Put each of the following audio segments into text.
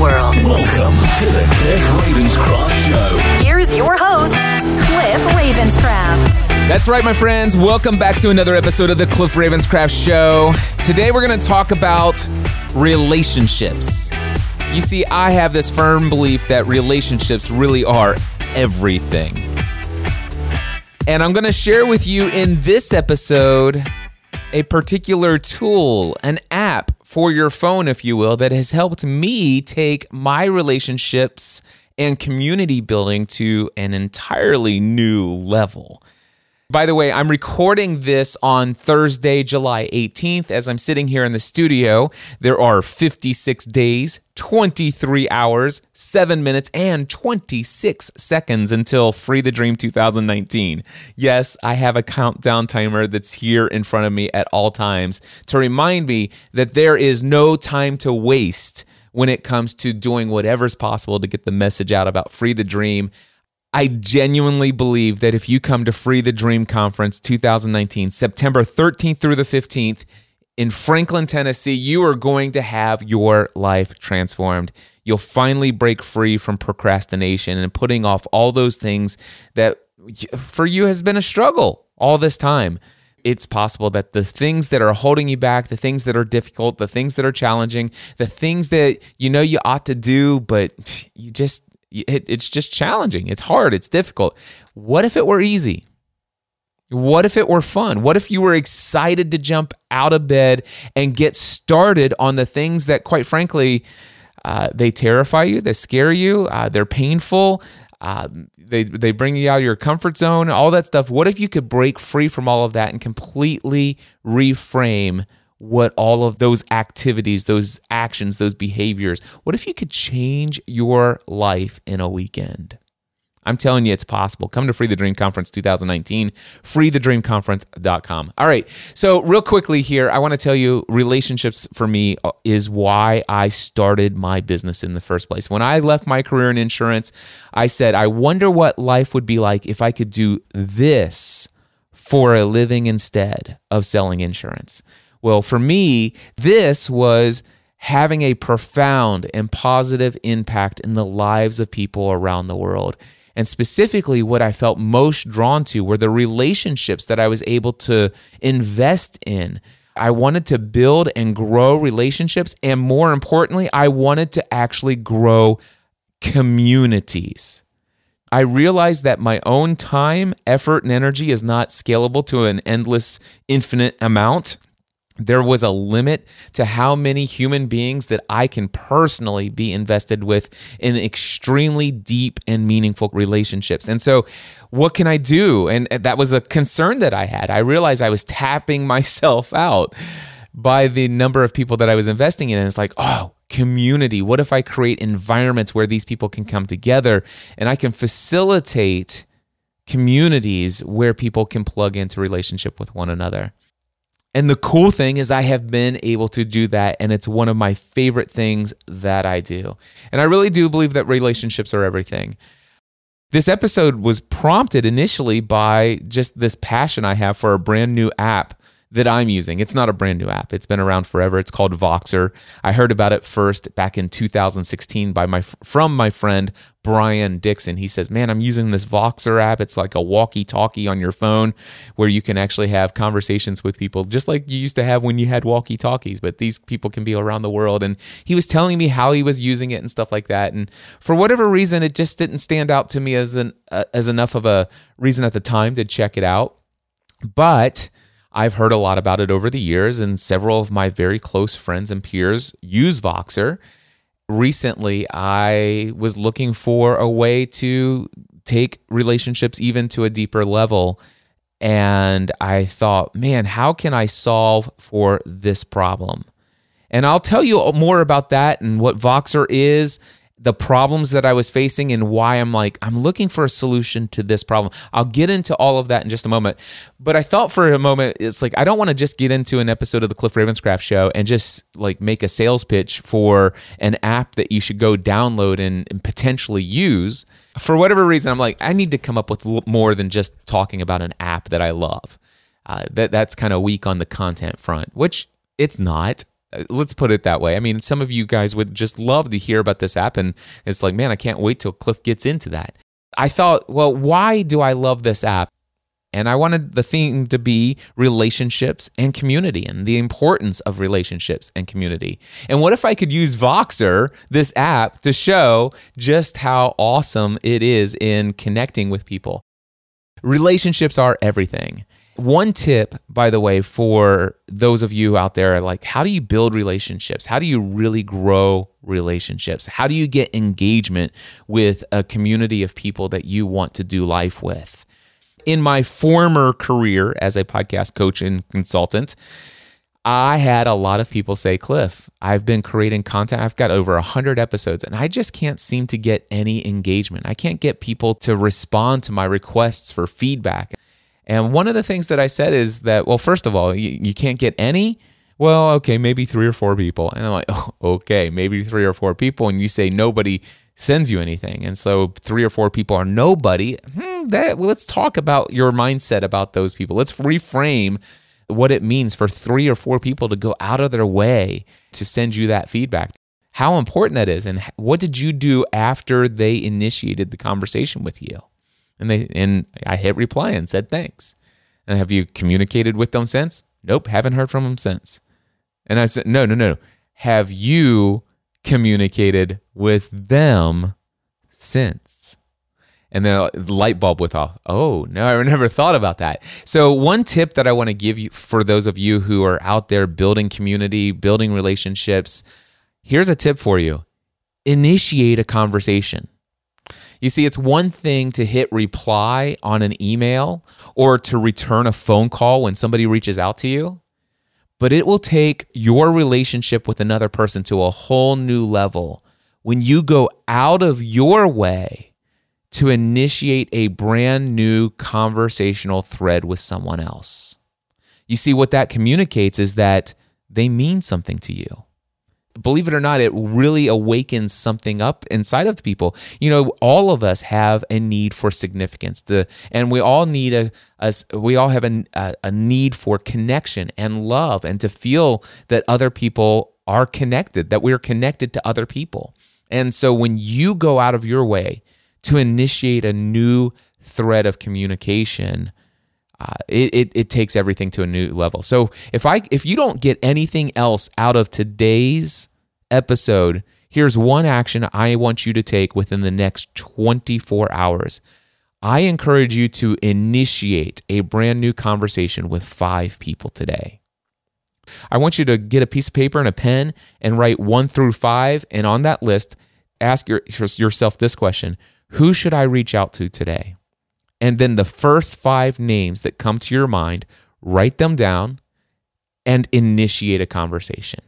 Welcome to the Cliff Ravenscraft Show. Here's your host, Cliff Ravenscraft. That's right, my friends. Welcome back to another episode of the Cliff Ravenscraft Show. Today we're going to talk about relationships. You see, I have this firm belief that relationships really are everything. And I'm going to share with you in this episode a particular tool, an app for your phone, if you will, that has helped me take my relationships and community building to an entirely new level. By the way, I'm recording this on Thursday, July 18th. As I'm sitting here in the studio, there are 56 days, 23 hours, 7 minutes, and 26 seconds until Free the Dream 2019. Yes, I have a countdown timer that's here in front of me at all times to remind me that there is no time to waste when it comes to doing whatever's possible to get the message out about Free the Dream. I genuinely believe that if you come to Free the Dream Conference 2019, September 13th through the 15th in Franklin, Tennessee, you are going to have your life transformed. You'll finally break free from procrastination and putting off all those things that for you has been a struggle all this time. It's possible that the things that are holding you back, the things that are difficult, the things that are challenging, the things that you know you ought to do, but you just it, it's just challenging. It's hard. It's difficult. What if it were easy? What if it were fun? What if you were excited to jump out of bed and get started on the things that, quite frankly, uh, they terrify you, they scare you, uh, they're painful, uh, they they bring you out of your comfort zone, all that stuff. What if you could break free from all of that and completely reframe what all of those activities, those actions, those behaviors, what if you could change your life in a weekend? I'm telling you, it's possible. Come to Free the Dream Conference 2019, freethedreamconference.com. All right. So, real quickly here, I want to tell you relationships for me uh, is why I started my business in the first place. When I left my career in insurance, I said, I wonder what life would be like if I could do this for a living instead of selling insurance. Well, for me, this was having a profound and positive impact in the lives of people around the world. And specifically, what I felt most drawn to were the relationships that I was able to invest in. I wanted to build and grow relationships. And more importantly, I wanted to actually grow communities. I realized that my own time, effort, and energy is not scalable to an endless, infinite amount there was a limit to how many human beings that I can personally be invested with in extremely deep and meaningful relationships. And so, what can I do? And that was a concern that I had. I realized I was tapping myself out by the number of people that I was investing in. And it's like, oh, community. What if I create environments where these people can come together and I can facilitate communities where people can plug into relationship with one another? And the cool thing is, I have been able to do that. And it's one of my favorite things that I do. And I really do believe that relationships are everything. This episode was prompted initially by just this passion I have for a brand new app that I'm using. It's not a brand new app. It's been around forever. It's called Voxer. I heard about it first back in 2016 by my from my friend Brian Dixon. He says, "Man, I'm using this Voxer app. It's like a walkie-talkie on your phone where you can actually have conversations with people just like you used to have when you had walkie-talkies, but these people can be around the world." And he was telling me how he was using it and stuff like that. And for whatever reason, it just didn't stand out to me as an uh, as enough of a reason at the time to check it out. But I've heard a lot about it over the years, and several of my very close friends and peers use Voxer. Recently, I was looking for a way to take relationships even to a deeper level. And I thought, man, how can I solve for this problem? And I'll tell you more about that and what Voxer is, the problems that I was facing, and why I'm like, I'm looking for a solution to this problem. I'll get into all of that in just a moment. But I thought for a moment, it's like, I don't want to just get into an episode of the Cliff Ravenscraft show and just like make a sales pitch for an app that you should go download and, and potentially use. For whatever reason, I'm like, I need to come up with more than just talking about an app that I love. Uh, that that's kind of weak on the content front, which it's not. Uh, Let's put it that way. I mean, some of you guys would just love to hear about this app, and it's like, man, I can't wait till Cliff gets into that. I thought, well, why do I love this app? And I wanted the theme to be relationships and community and the importance of relationships and community. And what if I could use Voxer, this app, to show just how awesome it is in connecting with people? Relationships are everything. One tip, by the way, for those of you out there, like how do you build relationships? How do you really grow relationships? How do you get engagement with a community of people that you want to do life with? In my former career as a podcast coach and consultant, I had a lot of people say, Cliff, I've been creating content. I've got over 100 episodes and I just can't seem to get any engagement. I can't get people to respond to my requests for feedback. And one of the things that I said is that, well, first of all, you, you can't get any. Well, okay, maybe three or four people. And I'm like, oh, okay, maybe three or four people. And you say nobody sends you anything. And so three or four people are nobody. Hmm, that, well, let's talk about your mindset about those people. Let's reframe what it means for three or four people to go out of their way to send you that feedback. How important that is, and what did you do after they initiated the conversation with you? And they and I hit reply and said thanks. And have you communicated with them since? Nope, haven't heard from them since. And I said, no, no, no. Have you communicated with them since? And then the light bulb went off. Oh, no, I never thought about that. So, one tip that I want to give you for those of you who are out there building community, building relationships, here's a tip for you initiate a conversation. You see, it's one thing to hit reply on an email or to return a phone call when somebody reaches out to you, but it will take your relationship with another person to a whole new level when you go out of your way to initiate a brand new conversational thread with someone else. You see, what that communicates is that they mean something to you believe it or not, it really awakens something up inside of the people. You know, all of us have a need for significance, to, and we all need a, a we all have a, a, need for connection and love, and to feel that other people are connected, that we're connected to other people. And so, when you go out of your way to initiate a new thread of communication, uh, it, it, it takes everything to a new level. So if I if you don't get anything else out of today's episode, here's one action I want you to take within the next 24 hours. I encourage you to initiate a brand new conversation with five people today. I want you to get a piece of paper and a pen and write one through five. And on that list, ask your, yourself this question Who should I reach out to today? and then the first five names that come to your mind, write them down and initiate a conversation.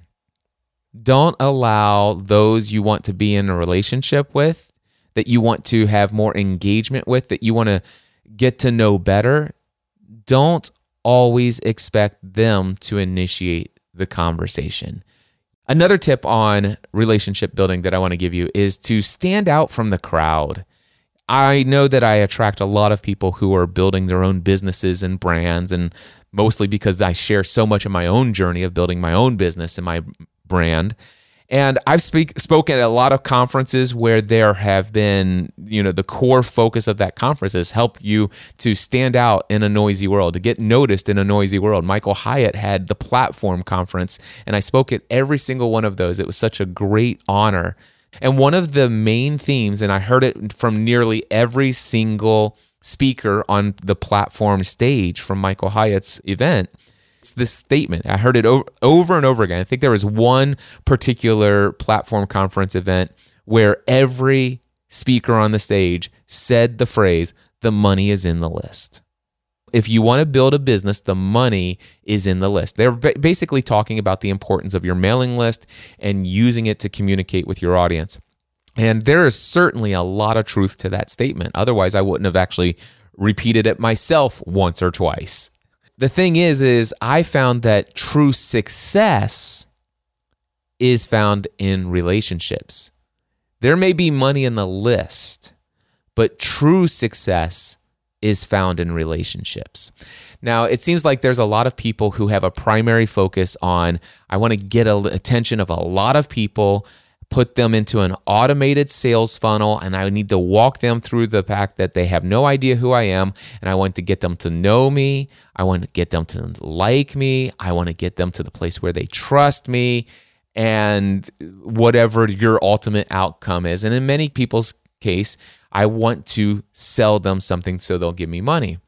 Don't allow those you want to be in a relationship with, that you want to have more engagement with, that you want to get to know better. Don't always expect them to initiate the conversation. Another tip on relationship building that I want to give you is to stand out from the crowd. I know that I attract a lot of people who are building their own businesses and brands, and mostly because I share so much of my own journey of building my own business and my brand. And I've speak, spoken at a lot of conferences where there have been, you know, the core focus of that conference is help you to stand out in a noisy world, to get noticed in a noisy world. Michael Hyatt had the platform conference, and I spoke at every single one of those. It was such a great honor and one of the main themes, and I heard it from nearly every single speaker on the platform stage from Michael Hyatt's event, it's this statement. I heard it over, over and over again. I think there was one particular platform conference event where every speaker on the stage said the phrase, the money is in the list. If you want to build a business, the money is in the list. They're basically talking about the importance of your mailing list and using it to communicate with your audience. And there is certainly a lot of truth to that statement. Otherwise, I wouldn't have actually repeated it myself once or twice. The thing is is I found that true success is found in relationships. There may be money in the list, but true success is found in relationships. Now, it seems like there's a lot of people who have a primary focus on I want to get a, attention of a lot of people, put them into an automated sales funnel, and I need to walk them through the fact that they have no idea who I am, and I want to get them to know me. I want to get them to like me. I want to get them to the place where they trust me and whatever your ultimate outcome is. And in many people's case, I want to sell them something so they'll give me money.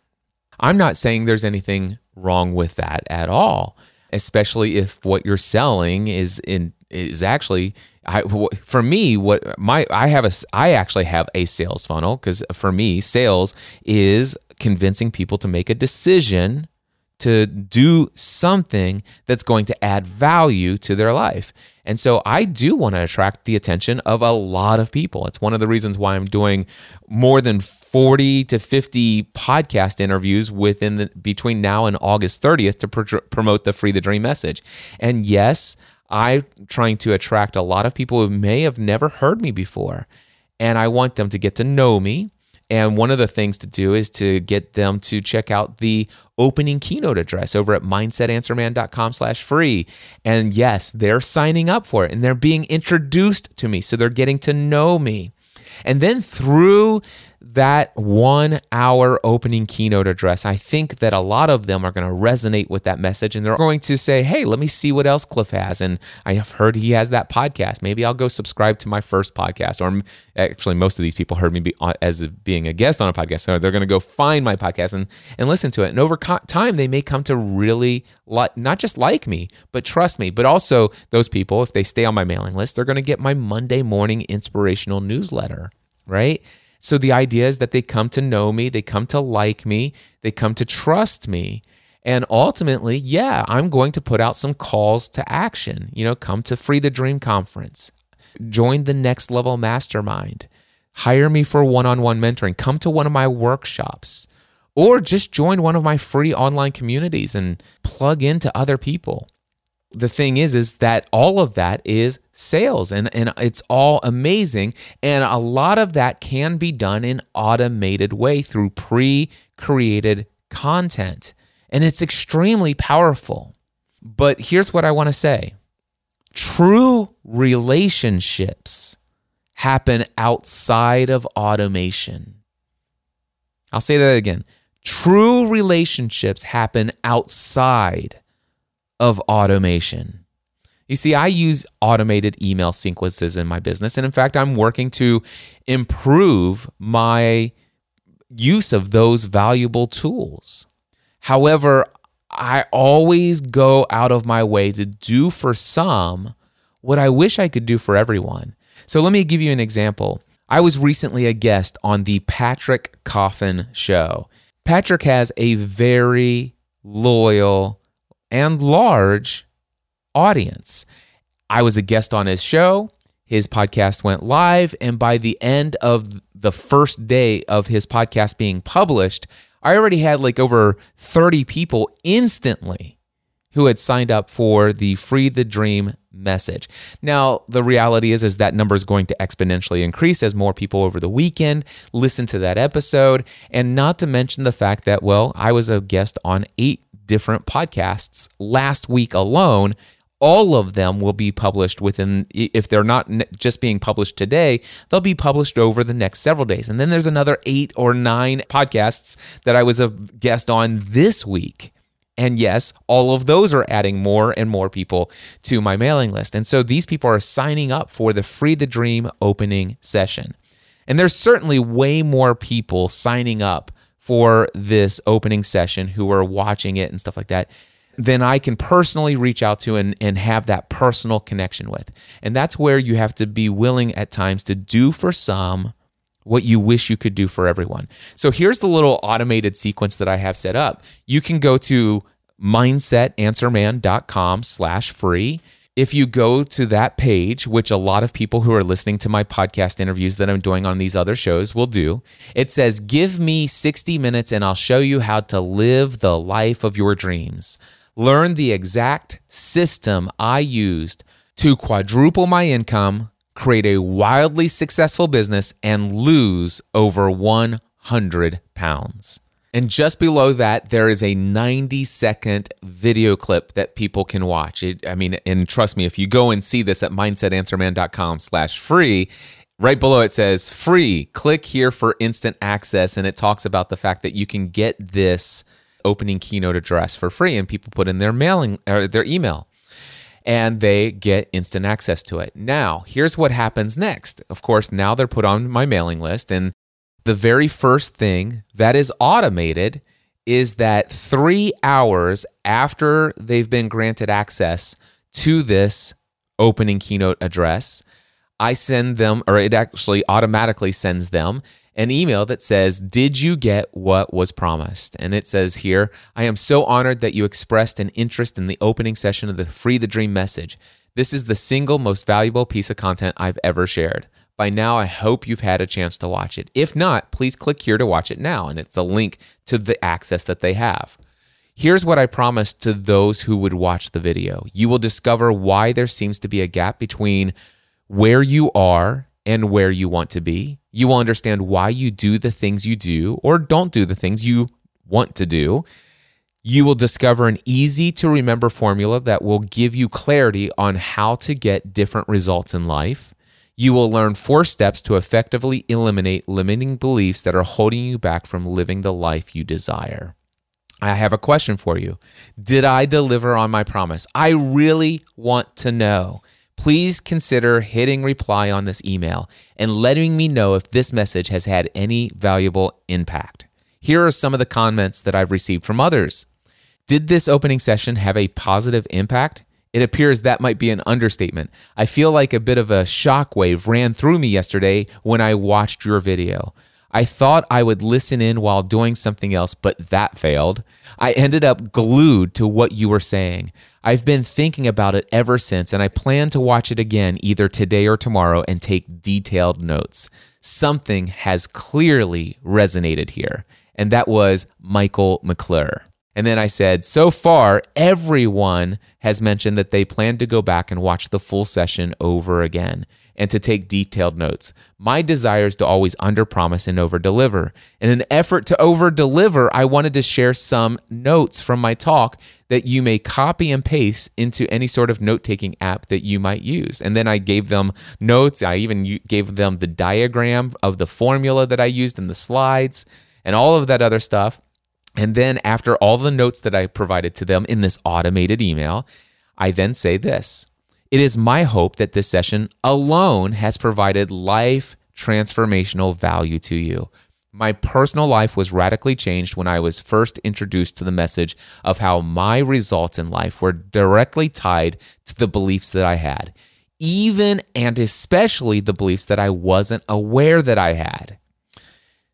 I'm not saying there's anything wrong with that at all, especially if what you're selling is in is actually I, for me what my I have a I actually have a sales funnel cuz for me sales is convincing people to make a decision to do something that's going to add value to their life. And so I do want to attract the attention of a lot of people. It's one of the reasons why I'm doing more than 40 to 50 podcast interviews within the between now and August 30th to pr- promote the free the dream message. And yes, I'm trying to attract a lot of people who may have never heard me before. And I want them to get to know me and one of the things to do is to get them to check out the opening keynote address over at mindsetanswerman.com slash free. And yes, they're signing up for it and they're being introduced to me. So they're getting to know me. And then through that one hour opening keynote address, I think that a lot of them are going to resonate with that message and they're going to say, Hey, let me see what else Cliff has. And I have heard he has that podcast. Maybe I'll go subscribe to my first podcast. Or actually, most of these people heard me be, uh, as being a guest on a podcast. So they're going to go find my podcast and, and listen to it. And over time, they may come to really like, not just like me, but trust me. But also, those people, if they stay on my mailing list, they're going to get my Monday morning inspirational newsletter, right? So the idea is that they come to know me, they come to like me, they come to trust me. And ultimately, yeah, I'm going to put out some calls to action. You know, come to Free the Dream Conference, join the Next Level Mastermind, hire me for one on one mentoring, come to one of my workshops, or just join one of my free online communities and plug into other people the thing is is that all of that is sales and, and it's all amazing and a lot of that can be done in automated way through pre-created content and it's extremely powerful. But here's what i want to say. True relationships happen outside of automation. I'll say that again. True relationships happen outside of automation. You see, I use automated email sequences in my business. And in fact, I'm working to improve my use of those valuable tools. However, I always go out of my way to do for some what I wish I could do for everyone. So let me give you an example. I was recently a guest on the Patrick Coffin show. Patrick has a very loyal and large audience. I was a guest on his show. His podcast went live. And by the end of the first day of his podcast being published, I already had like over 30 people instantly who had signed up for the Free the Dream message. Now, the reality is is that number is going to exponentially increase as more people over the weekend listen to that episode and not to mention the fact that well, I was a guest on 8 different podcasts last week alone. All of them will be published within, if they're not just being published today, they'll be published over the next several days. And then there's another eight or nine podcasts that I was a guest on this week. And yes, all of those are adding more and more people to my mailing list. And so these people are signing up for the Free the Dream opening session. And there's certainly way more people signing up for this opening session who are watching it and stuff like that, then I can personally reach out to and, and have that personal connection with. And that's where you have to be willing at times to do for some what you wish you could do for everyone. So here's the little automated sequence that I have set up. You can go to mindsetanswerman.com slash free. If you go to that page, which a lot of people who are listening to my podcast interviews that I'm doing on these other shows will do, it says, Give me 60 minutes and I'll show you how to live the life of your dreams. Learn the exact system I used to quadruple my income, create a wildly successful business, and lose over 100 pounds. And just below that, there is a 90 second video clip that people can watch. It, I mean, and trust me, if you go and see this at mindsetanswerman.com slash free, right below it says free. Click here for instant access. And it talks about the fact that you can get this opening keynote address for free. And people put in their mailing or their email and they get instant access to it. Now, here's what happens next. Of course, now they're put on my mailing list and the very first thing that is automated is that three hours after they've been granted access to this opening keynote address, I send them, or it actually automatically sends them an email that says, Did you get what was promised? And it says here, I am so honored that you expressed an interest in the opening session of the Free the Dream message. This is the single most valuable piece of content I've ever shared. By now, I hope you've had a chance to watch it. If not, please click here to watch it now, and it's a link to the access that they have. Here's what I promised to those who would watch the video you will discover why there seems to be a gap between where you are and where you want to be. You will understand why you do the things you do or don't do the things you want to do. You will discover an easy to remember formula that will give you clarity on how to get different results in life. You will learn four steps to effectively eliminate limiting beliefs that are holding you back from living the life you desire. I have a question for you. Did I deliver on my promise? I really want to know. Please consider hitting reply on this email and letting me know if this message has had any valuable impact. Here are some of the comments that I've received from others. Did this opening session have a positive impact? It appears that might be an understatement. I feel like a bit of a shockwave ran through me yesterday when I watched your video. I thought I would listen in while doing something else, but that failed. I ended up glued to what you were saying. I've been thinking about it ever since, and I plan to watch it again either today or tomorrow and take detailed notes. Something has clearly resonated here, and that was Michael McClure. And then I said, so far, everyone has mentioned that they plan to go back and watch the full session over again and to take detailed notes. My desire is to always underpromise and overdeliver. In an effort to overdeliver, I wanted to share some notes from my talk that you may copy and paste into any sort of note taking app that you might use. And then I gave them notes. I even gave them the diagram of the formula that I used in the slides and all of that other stuff. And then, after all the notes that I provided to them in this automated email, I then say this It is my hope that this session alone has provided life transformational value to you. My personal life was radically changed when I was first introduced to the message of how my results in life were directly tied to the beliefs that I had, even and especially the beliefs that I wasn't aware that I had.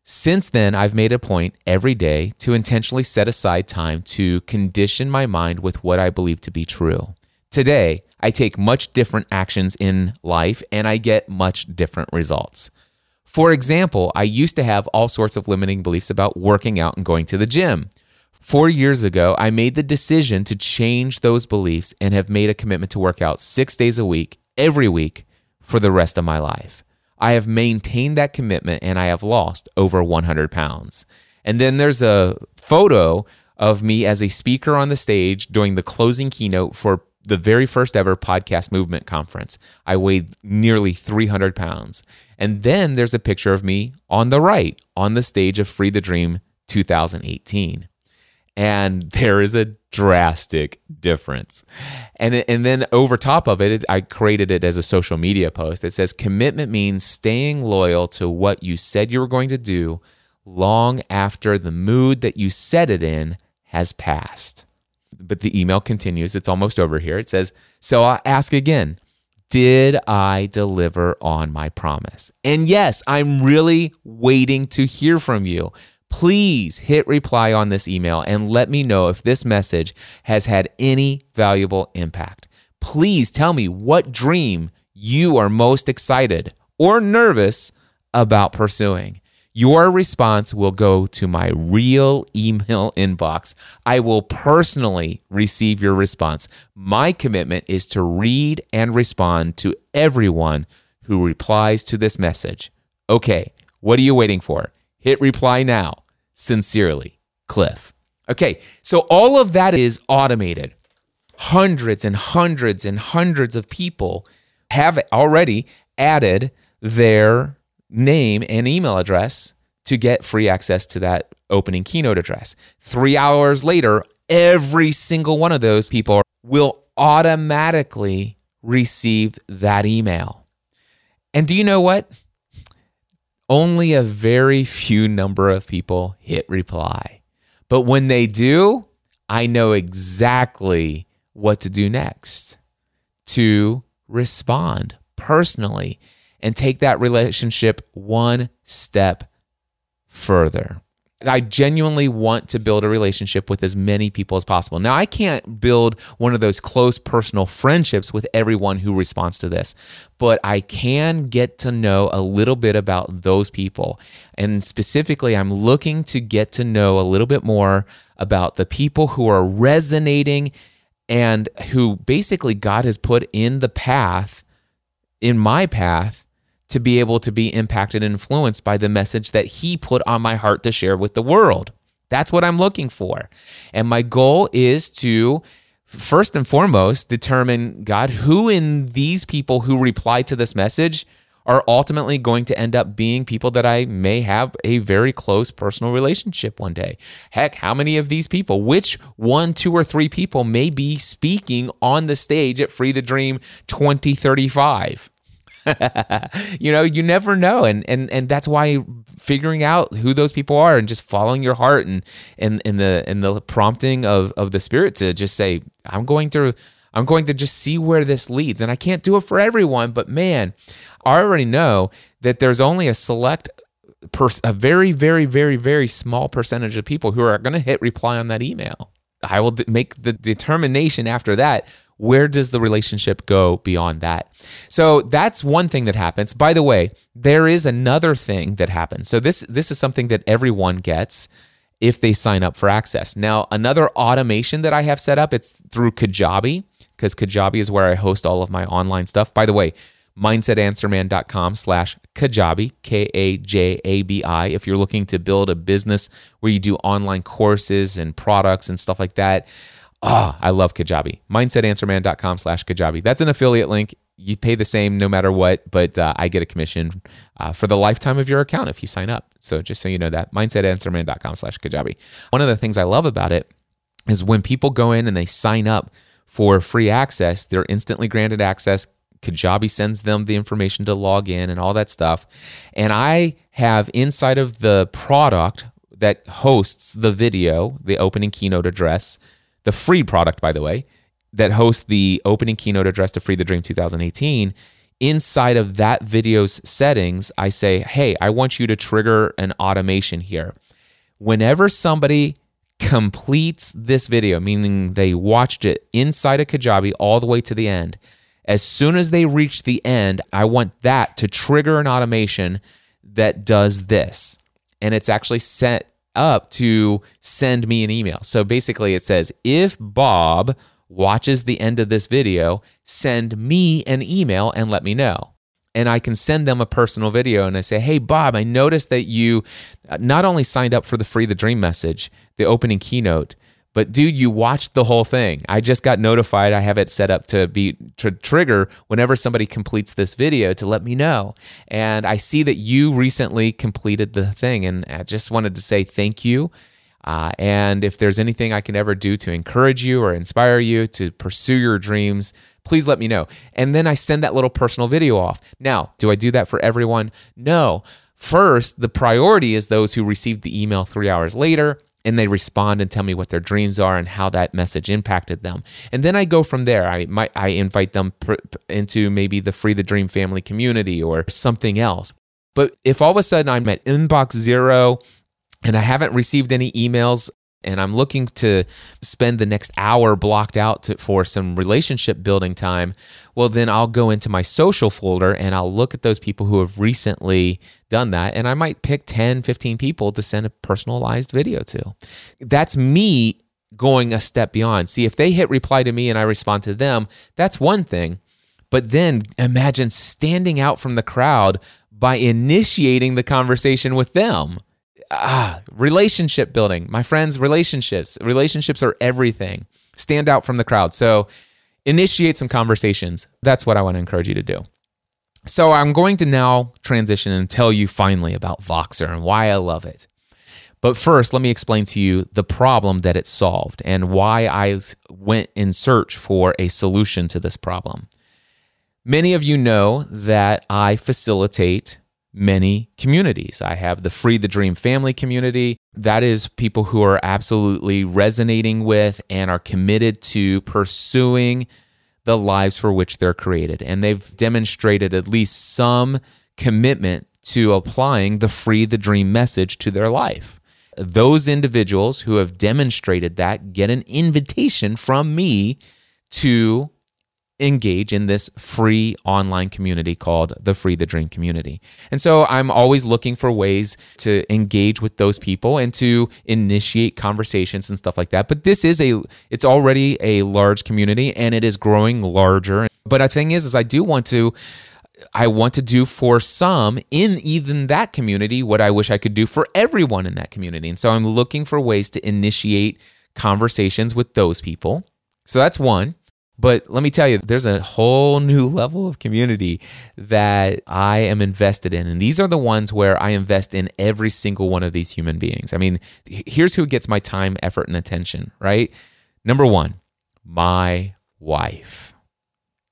Since then, I've made a point every day to intentionally set aside time to condition my mind with what I believe to be true. Today, I take much different actions in life and I get much different results. For example, I used to have all sorts of limiting beliefs about working out and going to the gym. Four years ago, I made the decision to change those beliefs and have made a commitment to work out six days a week, every week, for the rest of my life. I have maintained that commitment and I have lost over 100 pounds. And then there's a photo of me as a speaker on the stage doing the closing keynote for the very first ever podcast movement conference. I weighed nearly 300 pounds. And then there's a picture of me on the right on the stage of Free the Dream 2018 and there is a drastic difference. And and then over top of it, I created it as a social media post. It says commitment means staying loyal to what you said you were going to do long after the mood that you said it in has passed. But the email continues. It's almost over here. It says, "So I ask again, Did I deliver on my promise? And yes, I'm really waiting to hear from you. Please hit reply on this email and let me know if this message has had any valuable impact. Please tell me what dream you are most excited or nervous about pursuing. Your response will go to my real email inbox. I will personally receive your response. My commitment is to read and respond to everyone who replies to this message. Okay, what are you waiting for? Hit reply now. Sincerely, Cliff. Okay, so all of that is automated. Hundreds and hundreds and hundreds of people have already added their name and email address to get free access to that opening keynote address. Three hours later, every single one of those people will automatically receive that email. And do you know what? Only a very few number of people hit reply. But when they do, I know exactly what to do next to respond personally and take that relationship one step further. I genuinely want to build a relationship with as many people as possible. Now, I can't build one of those close personal friendships with everyone who responds to this, but I can get to know a little bit about those people. And specifically, I'm looking to get to know a little bit more about the people who are resonating and who basically God has put in the path, in my path, to be able to be impacted and influenced by the message that He put on my heart to share with the world. That's what I'm looking for. And my goal is to first and foremost determine God, who in these people who reply to this message are ultimately going to end up being people that I may have a very close personal relationship one day. Heck, how many of these people, which one, two, or three people may be speaking on the stage at Free the Dream 2035? you know, you never know. And and and that's why figuring out who those people are and just following your heart and and in the in the prompting of of the spirit to just say, I'm going to I'm going to just see where this leads. And I can't do it for everyone, but man, I already know that there's only a select pers- a very very very very small percentage of people who are going to hit reply on that email. I will d- make the determination after that where does the relationship go beyond that? So that's one thing that happens. By the way, there is another thing that happens. So this this is something that everyone gets if they sign up for access. Now, another automation that I have set up, it's through Kajabi, because Kajabi is where I host all of my online stuff. By the way, mindsetanswerman.com slash Kajabi, K A J A B I. If you're looking to build a business where you do online courses and products and stuff like that, Ah, I love Kajabi. Mindsetanswerman.com slash Kajabi. That's an affiliate link. You pay the same no matter what, but uh, I get a commission uh, for the lifetime of your account if you sign up. So just so you know that, mindsetanswerman.com slash Kajabi. One of the things I love about it is when people go in and they sign up for free access, they're instantly granted access. Kajabi sends them the information to log in and all that stuff. And I have inside of the product that hosts the video, the opening keynote address, the free product, by the way, that hosts the opening keynote address to Free the Dream 2018. Inside of that video's settings, I say, hey, I want you to trigger an automation here. Whenever somebody completes this video, meaning they watched it inside of Kajabi all the way to the end, as soon as they reach the end, I want that to trigger an automation that does this. And it's actually set up to send me an email. So basically, it says, if Bob watches the end of this video, send me an email and let me know. And I can send them a personal video and I say, hey, Bob, I noticed that you not only signed up for the Free the Dream message, the opening keynote, but dude, you watched the whole thing. I just got notified. I have it set up to be to trigger whenever somebody completes this video to let me know. And I see that you recently completed the thing, and I just wanted to say thank you. Uh, and if there's anything I can ever do to encourage you or inspire you to pursue your dreams, please let me know. And then I send that little personal video off. Now, do I do that for everyone? No. First, the priority is those who received the email three hours later and they respond and tell me what their dreams are and how that message impacted them. And then I go from there. I might I invite them pr- into maybe the Free the Dream family community or something else. But if all of a sudden I'm at inbox zero and I haven't received any emails and I'm looking to spend the next hour blocked out to, for some relationship building time, well, then I'll go into my social folder and I'll look at those people who have recently done that. And I might pick 10, 15 people to send a personalized video to. That's me going a step beyond. See, if they hit reply to me and I respond to them, that's one thing. But then imagine standing out from the crowd by initiating the conversation with them ah, relationship building. My friends, relationships. Relationships are everything. Stand out from the crowd. So initiate some conversations. That's what I want to encourage you to do. So I'm going to now transition and tell you finally about Voxer and why I love it. But first, let me explain to you the problem that it solved and why I went in search for a solution to this problem. Many of you know that I facilitate many communities. I have the Free the Dream family community. That is people who are absolutely resonating with and are committed to pursuing the lives for which they're created. And they've demonstrated at least some commitment to applying the Free the Dream message to their life. Those individuals who have demonstrated that get an invitation from me to engage in this free online community called the Free the Dream community. And so I'm always looking for ways to engage with those people and to initiate conversations and stuff like that. But this is a it's already a large community and it is growing larger. But the thing is is I do want to I want to do for some in even that community what I wish I could do for everyone in that community. And so I'm looking for ways to initiate conversations with those people. So that's one. But let me tell you, there's a whole new level of community that I am invested in. And these are the ones where I invest in every single one of these human beings. I mean, here's who gets my time, effort, and attention, right? Number one, my wife.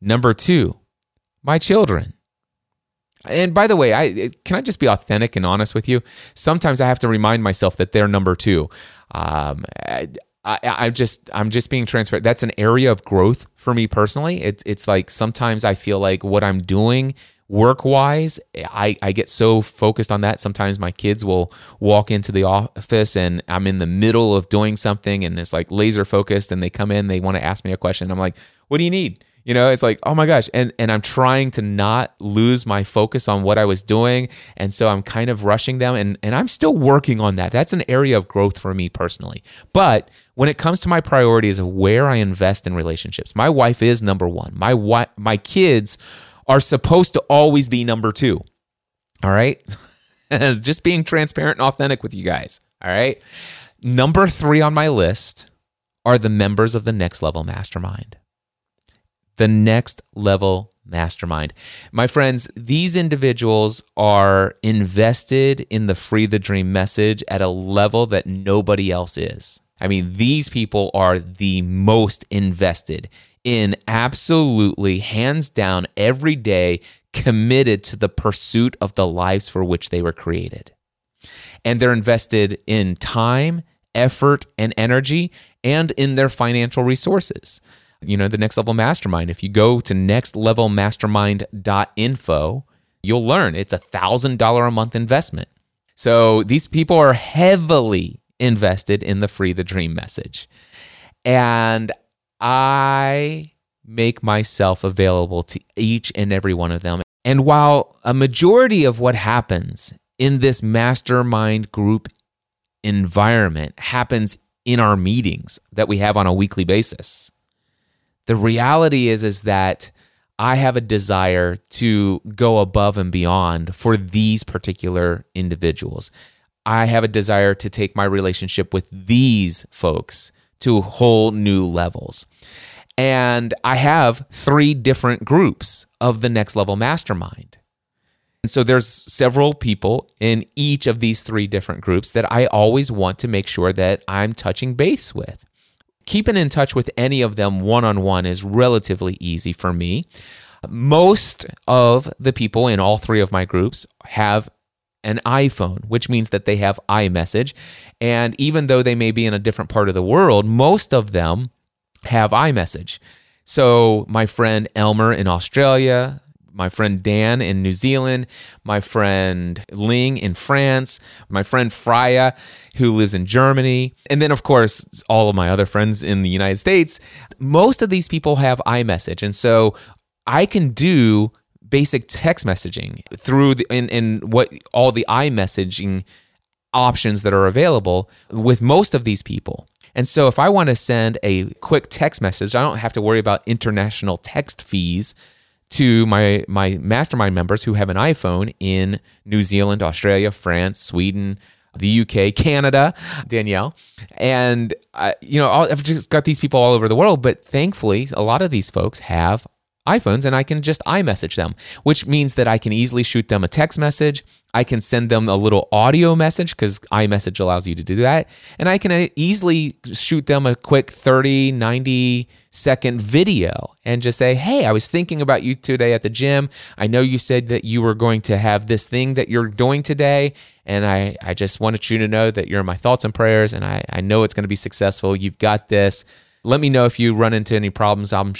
Number two, my children. And by the way, I can I just be authentic and honest with you? Sometimes I have to remind myself that they're number two. Um, I just I'm just being transparent. That's an area of growth for me personally. It, it's like sometimes I feel like what I'm doing work wise, I, I get so focused on that. Sometimes my kids will walk into the office and I'm in the middle of doing something and it's like laser focused and they come in, they want to ask me a question. I'm like, what do you need? You know, it's like, oh my gosh. And and I'm trying to not lose my focus on what I was doing. And so I'm kind of rushing them and, and I'm still working on that. That's an area of growth for me personally. But when it comes to my priorities of where I invest in relationships, my wife is number one. My wife, my kids are supposed to always be number two. All right. Just being transparent and authentic with you guys. All right. Number three on my list are the members of the Next Level Mastermind the next level mastermind. My friends, these individuals are invested in the free the dream message at a level that nobody else is. I mean, these people are the most invested in absolutely hands down every day committed to the pursuit of the lives for which they were created. And they're invested in time, effort, and energy, and in their financial resources you know, the next level mastermind. If you go to nextlevelmastermind.info, you'll learn it's a thousand dollar a month investment. So these people are heavily invested in the free the dream message. And I make myself available to each and every one of them. And while a majority of what happens in this mastermind group environment happens in our meetings that we have on a weekly basis, the reality is is that I have a desire to go above and beyond for these particular individuals. I have a desire to take my relationship with these folks to whole new levels. And I have three different groups of the next level mastermind. And so there's several people in each of these three different groups that I always want to make sure that I'm touching base with keeping in touch with any of them one on one is relatively easy for me. Most of the people in all three of my groups have an iPhone, which means that they have iMessage. And even though they may be in a different part of the world, most of them have iMessage. So, my friend Elmer in Australia, my friend Dan in New Zealand, my friend Ling in France, my friend Freya who lives in Germany, and then of course all of my other friends in the United States. Most of these people have iMessage, and so I can do basic text messaging through the in, what all the iMessaging options that are available with most of these people. And so if I want to send a quick text message, I don't have to worry about international text fees to my my mastermind members who have an iPhone in New Zealand, Australia, France, Sweden, the UK, Canada, Danielle, and uh, you know I've just got these people all over the world. But thankfully, a lot of these folks have iPhones and I can just iMessage them, which means that I can easily shoot them a text message. I can send them a little audio message because iMessage allows you to do that. And I can uh, easily shoot them a quick 30, 90 second video and just say, Hey, I was thinking about you today at the gym. I know you said that you were going to have this thing that you're doing today. And I, I just wanted you to know that you're in my thoughts and prayers. And I, I know it's going to be successful. You've got this. Let me know if you run into any problems. I'm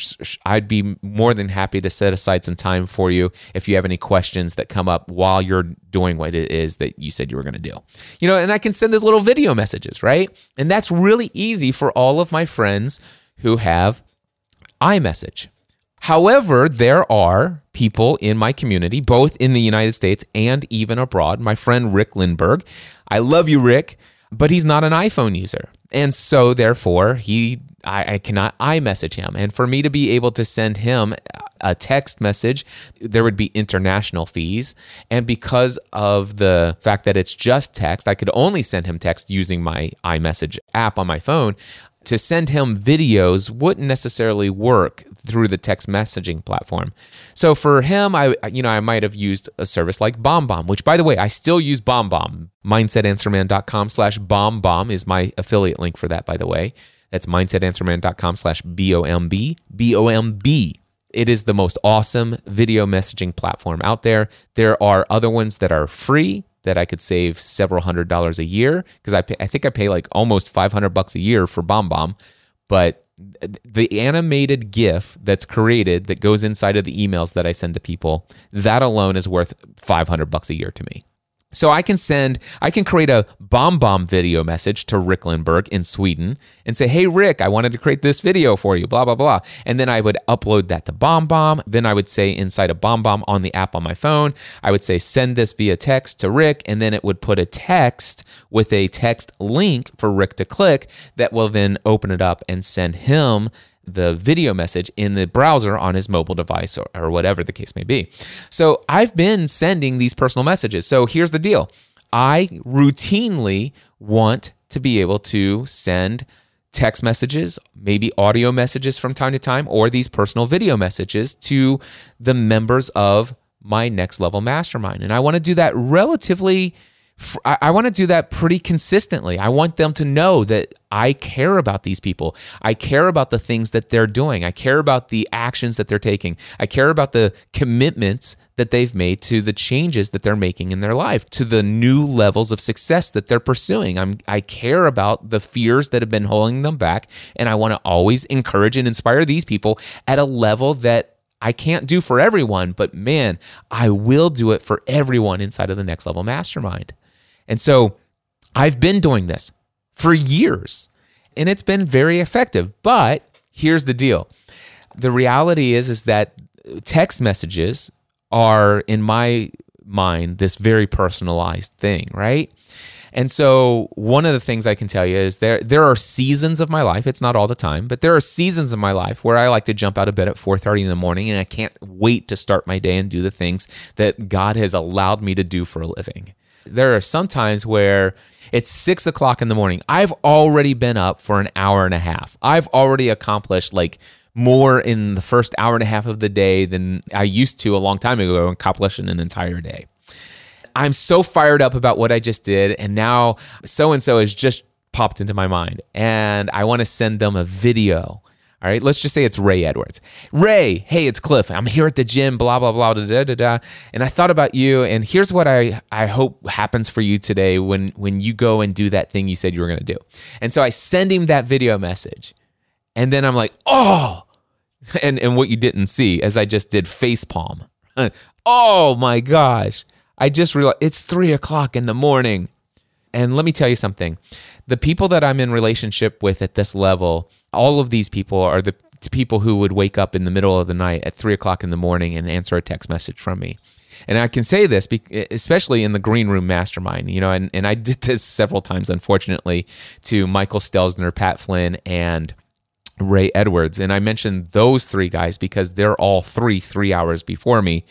I'd be more than happy to set aside some time for you if you have any questions that come up while you're doing what it is that you said you were going to do. You know, and I can send those little video messages, right? And that's really easy for all of my friends who have iMessage. However, there are people in my community, both in the United States and even abroad. My friend Rick Lindberg, I love you, Rick, but he's not an iPhone user. And so, therefore, he I, I cannot iMessage him. And for me to be able to send him a text message, there would be international fees. And because of the fact that it's just text, I could only send him text using my iMessage app on my phone. To send him videos wouldn't necessarily work through the text messaging platform. So for him, I you know I might have used a service like BombBomb, which by the way I still use BombBomb. MindsetAnswerman.com slash BombBomb is my affiliate link for that. By the way, that's mindsetanswerman.com slash B-O-M-B, B-O-M-B. It is the most awesome video messaging platform out there. There are other ones that are free that I could save several hundred dollars a year because I, pay, I think I pay like almost 500 bucks a year for BombBomb. But the animated GIF that's created that goes inside of the emails that I send to people, that alone is worth 500 bucks a year to me. So I can send, I can create a BombBomb video message to Rick Lindberg in Sweden and say, hey, Rick, I wanted to create this video for you, blah, blah, blah. And then I would upload that to BombBomb. Then I would say inside of BombBomb on the app on my phone, I would say, send this via text to Rick. And then it would put a text with a text link for Rick to click that will then open it up and send him the video message in the browser on his mobile device or, or whatever the case may be. So I've been sending these personal messages. So here's the deal I routinely want to be able to send text messages, maybe audio messages from time to time, or these personal video messages to the members of my next level mastermind. And I want to do that relatively I, want to do that pretty consistently. I want them to know that I care about these people. I care about the things that they're doing. I care about the actions that they're taking. I care about the commitments that they've made to the changes that they're making in their life, to the new levels of success that they're pursuing. I'm, I care about the fears that have been holding them back. And I want to always encourage and inspire these people at a level that I can't do for everyone, but man, I will do it for everyone inside of the next level mastermind. And so I've been doing this for years and it's been very effective. But here's the deal. The reality is is that text messages are in my mind this very personalized thing, right? And so one of the things I can tell you is there there are seasons of my life, it's not all the time, but there are seasons of my life where I like to jump out of bed at 4:30 in the morning and I can't wait to start my day and do the things that God has allowed me to do for a living. There are some times where it's six o'clock in the morning. I've already been up for an hour and a half. I've already accomplished like more in the first hour and a half of the day than I used to a long time ago, in accomplishing an entire day. I'm so fired up about what I just did, and now so and so has just popped into my mind, and I want to send them a video All right, let's just say it's Ray Edwards. Ray, hey, it's Cliff. I'm here at the gym, blah, blah, blah, da, da, da, da. And I thought about you, and here's what I, I hope happens for you today when, when you go and do that thing you said you were going to do. And so I send him that video message. And then I'm like, oh, and, and what you didn't see as I just did face palm. oh my gosh. I just realized it's three o'clock in the morning. And let me tell you something the people that I'm in relationship with at this level, all of these people are the people who would wake up in the middle of the night at three o'clock in the morning and answer a text message from me. And I can say this, especially in the green room mastermind, you know, and, and I did this several times, unfortunately, to Michael Stelzner, Pat Flynn, and Ray Edwards. And I mentioned those three guys because they're all three three hours before me.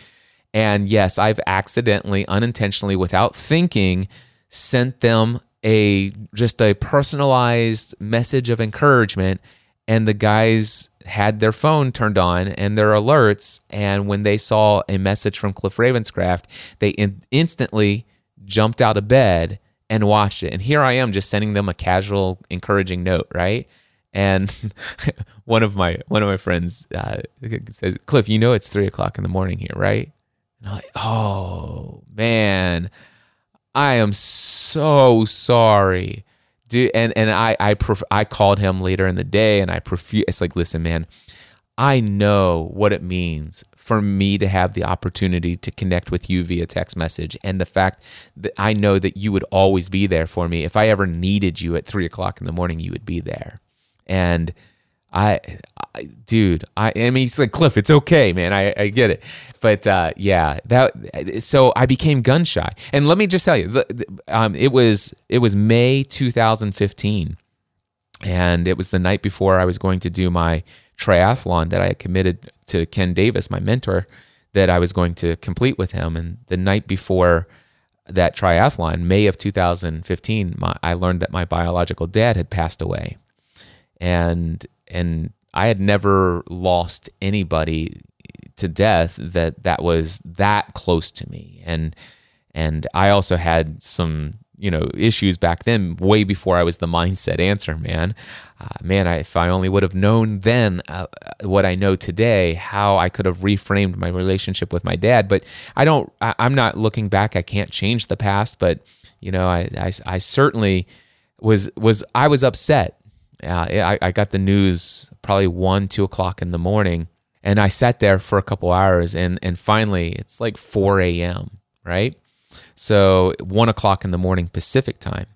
And yes, I've accidentally, unintentionally, without thinking, sent them a just a personalized message of encouragement and the guys had their phone turned on and their alerts and when they saw a message from cliff ravenscraft they in- instantly jumped out of bed and watched it. And here i am just sending them a casual encouraging note right? And one of my one of my friends uh, says cliff you know it's three o'clock in the morning here right? And i'm like oh man I am so sorry. Dude, and and I I I called him later in the day and I prefer it's like listen man I know what it means for me to have the opportunity to connect with you via text message and the fact that I know that you would always be there for me if I ever needed you at three o'clock in the morning you would be there and I, dude, I, I mean, he's like Cliff. It's okay, man. I, I get it, but uh, yeah, that. So I became gun shy, and let me just tell you, the, the, um, it was it was May 2015, and it was the night before I was going to do my triathlon that I had committed to Ken Davis, my mentor, that I was going to complete with him, and the night before that triathlon, May of 2015, my, I learned that my biological dad had passed away, and and I had never lost anybody to death that that was that close to me. And and I also had some you know issues back then way before I was the mindset answer man. Uh, man I, if I only would have known then uh, what I know today how I could have reframed my relationship with my dad. But I don't I, I'm not looking back. I can't change the past. But you know I, I, I certainly was was I was upset uh, I, I got the news probably one, two o'clock in the morning, and I sat there for a couple hours, and and finally it's like four a.m. Right, so one o'clock in the morning Pacific time,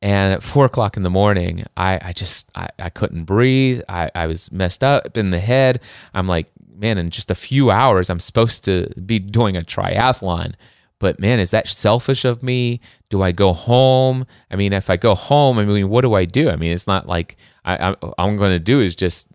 and at four o'clock in the morning, I I just I, I couldn't breathe. I I was messed up in the head. I'm like, man, in just a few hours, I'm supposed to be doing a triathlon but man, is that selfish of me? Do I go home? I mean, if I go home, I mean, what do I do? I mean, it's not like I, I, I'm going to do is just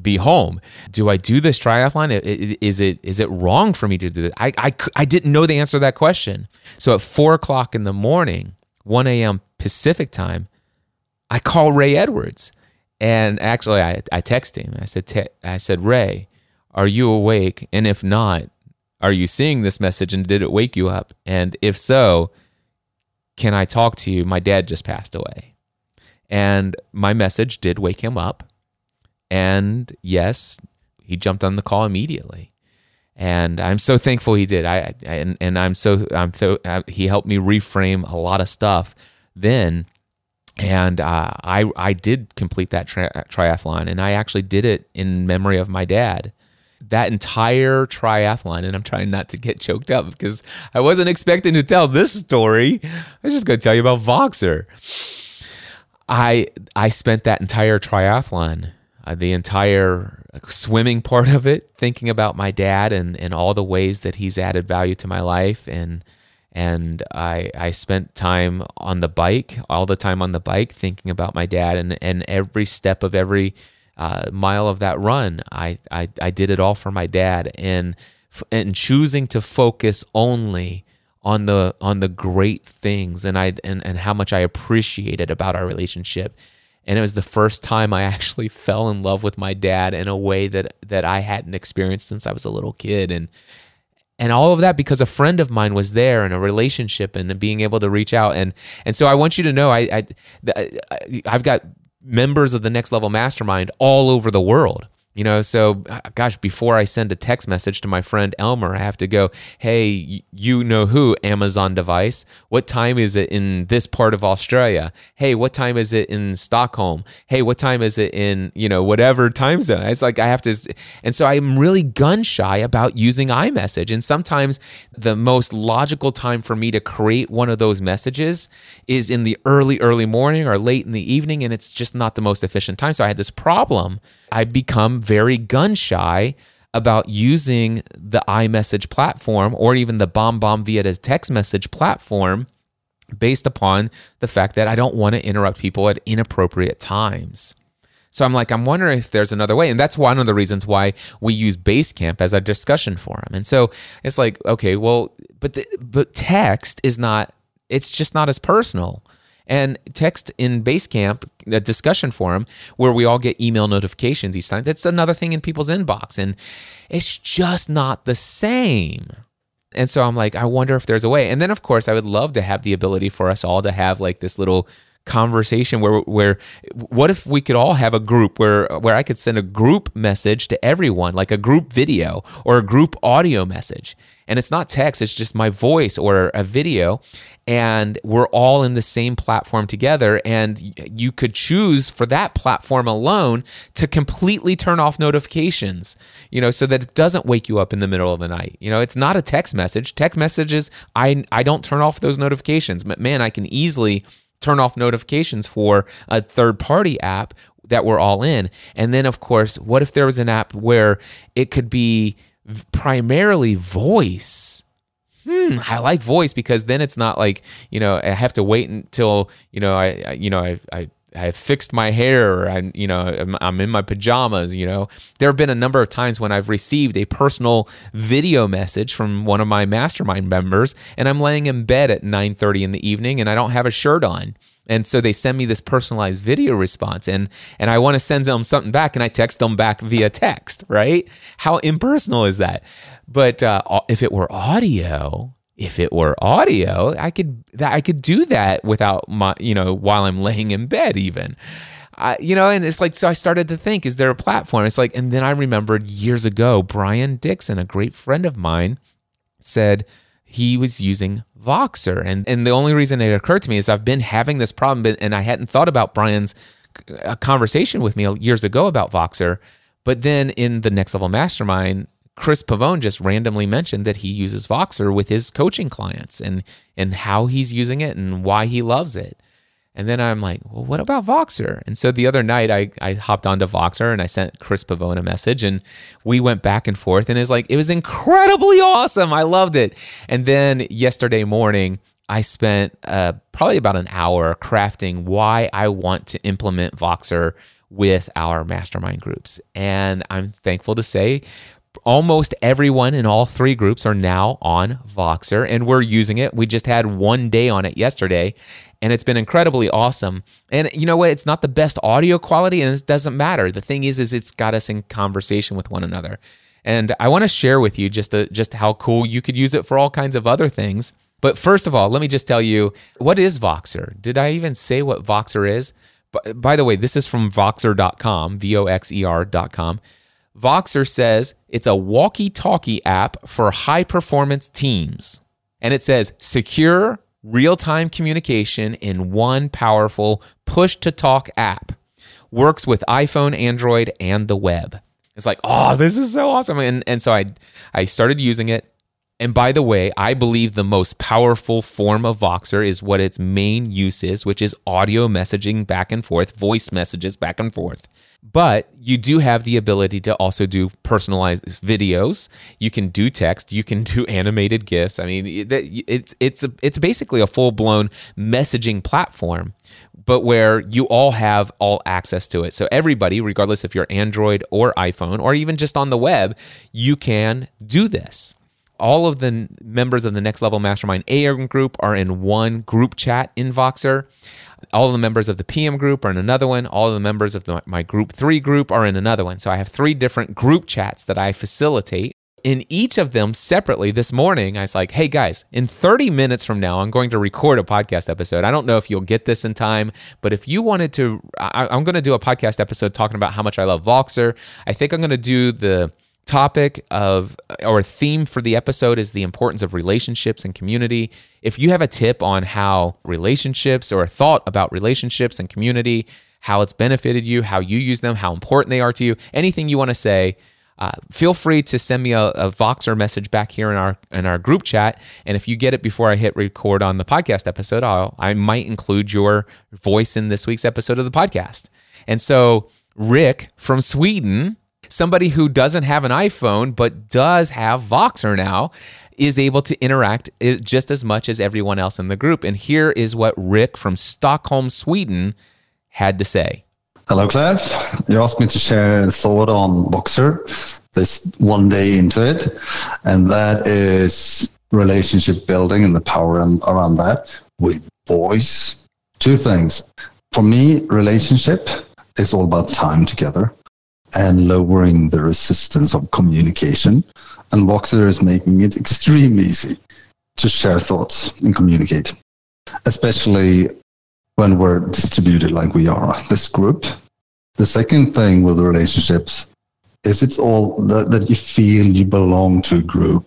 be home. Do I do this triathlon? Is it is it wrong for me to do this? I, I, I didn't know the answer to that question. So at four o'clock in the morning, 1 a.m. Pacific time, I call Ray Edwards. And actually, I, I text him. I said, I said, Ray, are you awake? And if not, are you seeing this message and did it wake you up? And if so, can I talk to you? My dad just passed away. And my message did wake him up. And yes, he jumped on the call immediately. And I'm so thankful he did. I, I and, and I'm so I'm so uh, he helped me reframe a lot of stuff then and uh, I I did complete that tri- triathlon, and I actually did it in memory of my dad that entire triathlon, and I'm trying not to get choked up because I wasn't expecting to tell this story. I was just going to tell you about Voxer. I I spent that entire triathlon, uh, the entire swimming part of it, thinking about my dad and and all the ways that he's added value to my life and and I I spent time on the bike, all the time on the bike, thinking about my dad and and every step of every uh, mile of that run, I, I, I did it all for my dad, and and choosing to focus only on the on the great things and I and, and how much I appreciated about our relationship. And it was the first time I actually fell in love with my dad in a way that that I hadn't experienced since I was a little kid. And and all of that because a friend of mine was there in a relationship and being able to reach out and and so I want you to know I, I I've got members of the next level mastermind all over the world. You know, so uh, gosh, before I send a text message to my friend Elmer, I have to go, hey, you know who, Amazon device? What time is it in this part of Australia? Hey, what time is it in Stockholm? Hey, what time is it in, you know, whatever time zone? It's like I have to, and so I'm really gun shy about using iMessage. And sometimes the most logical time for me to create one of those messages is in the early, early morning or late in the evening. And it's just not the most efficient time. So I had this problem. I become very gun shy about using the iMessage platform or even the BombBomb via the text message platform based upon the fact that I don't want to interrupt people at inappropriate times. So I'm like, I'm wondering if there's another way. And that's one of the reasons why we use Basecamp as a discussion forum. And so it's like, okay, well, but the, but text is not, it's just not as personal. And text in Basecamp, a discussion forum where we all get email notifications each time. That's another thing in people's inbox. And it's just not the same. And so I'm like, I wonder if there's a way. And then, of course, I would love to have the ability for us all to have like this little conversation where where what if we could all have a group where where I could send a group message to everyone like a group video or a group audio message? And it's not text it's just my voice or a video. And we're all in the same platform together. And you could choose for that platform alone to completely turn off notifications you know so that it doesn't wake you up in the middle of the night. You know it's not a text message. Text messages i i don't turn off those notifications. But man i can easily turn off notifications for a third party app that we're all in. And then, of course, what if there was an app where it could be primarily voice? Hmm, I like voice because then it's not like, you know, I have to wait until, you know, I, I you know, I, I I have fixed my hair, I, you know, I'm, I'm, in my pajamas. You know, there have been a number of times when I've received a personal video message from one of my mastermind members, and I'm laying in bed at 9:30 in the evening, and I don't have a shirt on. And so they send me this personalized video response, and and I want to send them something back, and I text them back via text. Right? How impersonal is that? But uh, if it were audio, if it were audio, I could I could do that without my you know while I'm laying in bed even. I, you know, and it's like so I started to think, is there a platform? It's like, and then I remembered years ago, Brian Dixon, a great friend of mine, said he was using Voxer, and and the only reason it occurred to me is I've been having this problem, and I hadn't thought about Brian's uh, conversation with me years ago about Voxer. But then in the next level mastermind, Chris Pavone just randomly mentioned that he uses Voxer with his coaching clients and and how he's using it and why he loves it. And then I'm like, well, what about Voxer? And so the other night I, I hopped onto Voxer and I sent Chris Pavone a message and we went back and forth and it's like it was incredibly awesome. I loved it. And then yesterday morning I spent uh, probably about an hour crafting why I want to implement Voxer with our mastermind groups. And I'm thankful to say almost everyone in all three groups are now on Voxer and we're using it. We just had one day on it yesterday and it's been incredibly awesome. And you know what? It's not the best audio quality and it doesn't matter. The thing is is it's got us in conversation with one another. And I want to share with you just just how cool you could use it for all kinds of other things. But first of all, let me just tell you what is Voxer? Did I even say what Voxer is? By the way, this is from voxer.com, V O X E R.com. Voxer says it's a walkie talkie app for high performance teams. And it says secure real time communication in one powerful push to talk app. Works with iPhone, Android, and the web. It's like, oh, this is so awesome. And, and so I, I started using it. And by the way, I believe the most powerful form of Voxer is what its main use is, which is audio messaging back and forth, voice messages back and forth. But you do have the ability to also do personalized videos. You can do text. You can do animated GIFs. I mean, it's it's a, it's basically a full blown messaging platform, but where you all have all access to it. So everybody, regardless if you're Android or iPhone or even just on the web, you can do this all of the members of the Next Level Mastermind AM group are in one group chat in Voxer. All the members of the PM group are in another one. All the members of the, my group three group are in another one. So I have three different group chats that I facilitate in each of them separately this morning, I was like, hey guys, in 30 minutes from now, I'm going to record a podcast episode. I don't know if you'll get this in time, but if you wanted to, I, I'm going to do a podcast episode talking about how much I love Voxer. I think I'm going to do the topic of or theme for the episode is the importance of relationships and community. If you have a tip on how relationships or a thought about relationships and community, how it's benefited you, how you use them, how important they are to you, anything you want to say, uh, feel free to send me a, a Voxer message back here in our in our group chat. And if you get it before I hit record on the podcast episode, I'll I might include your voice in this week's episode of the podcast. And so Rick from Sweden somebody who doesn't have an iPhone but does have Voxer now is able to interact just as much as everyone else in the group. And here is what Rick from Stockholm, Sweden had to say. Hello, Cliff. You asked me to share a thought on Voxer this one day into it, and that is relationship building and the power around that with voice. Two things. For me, relationship is all about time together and lowering the resistance of communication. And Voxer is making it extremely easy to share thoughts and communicate, especially when we're distributed like we are, this group. The second thing with relationships is it's all that, that you feel you belong to a group.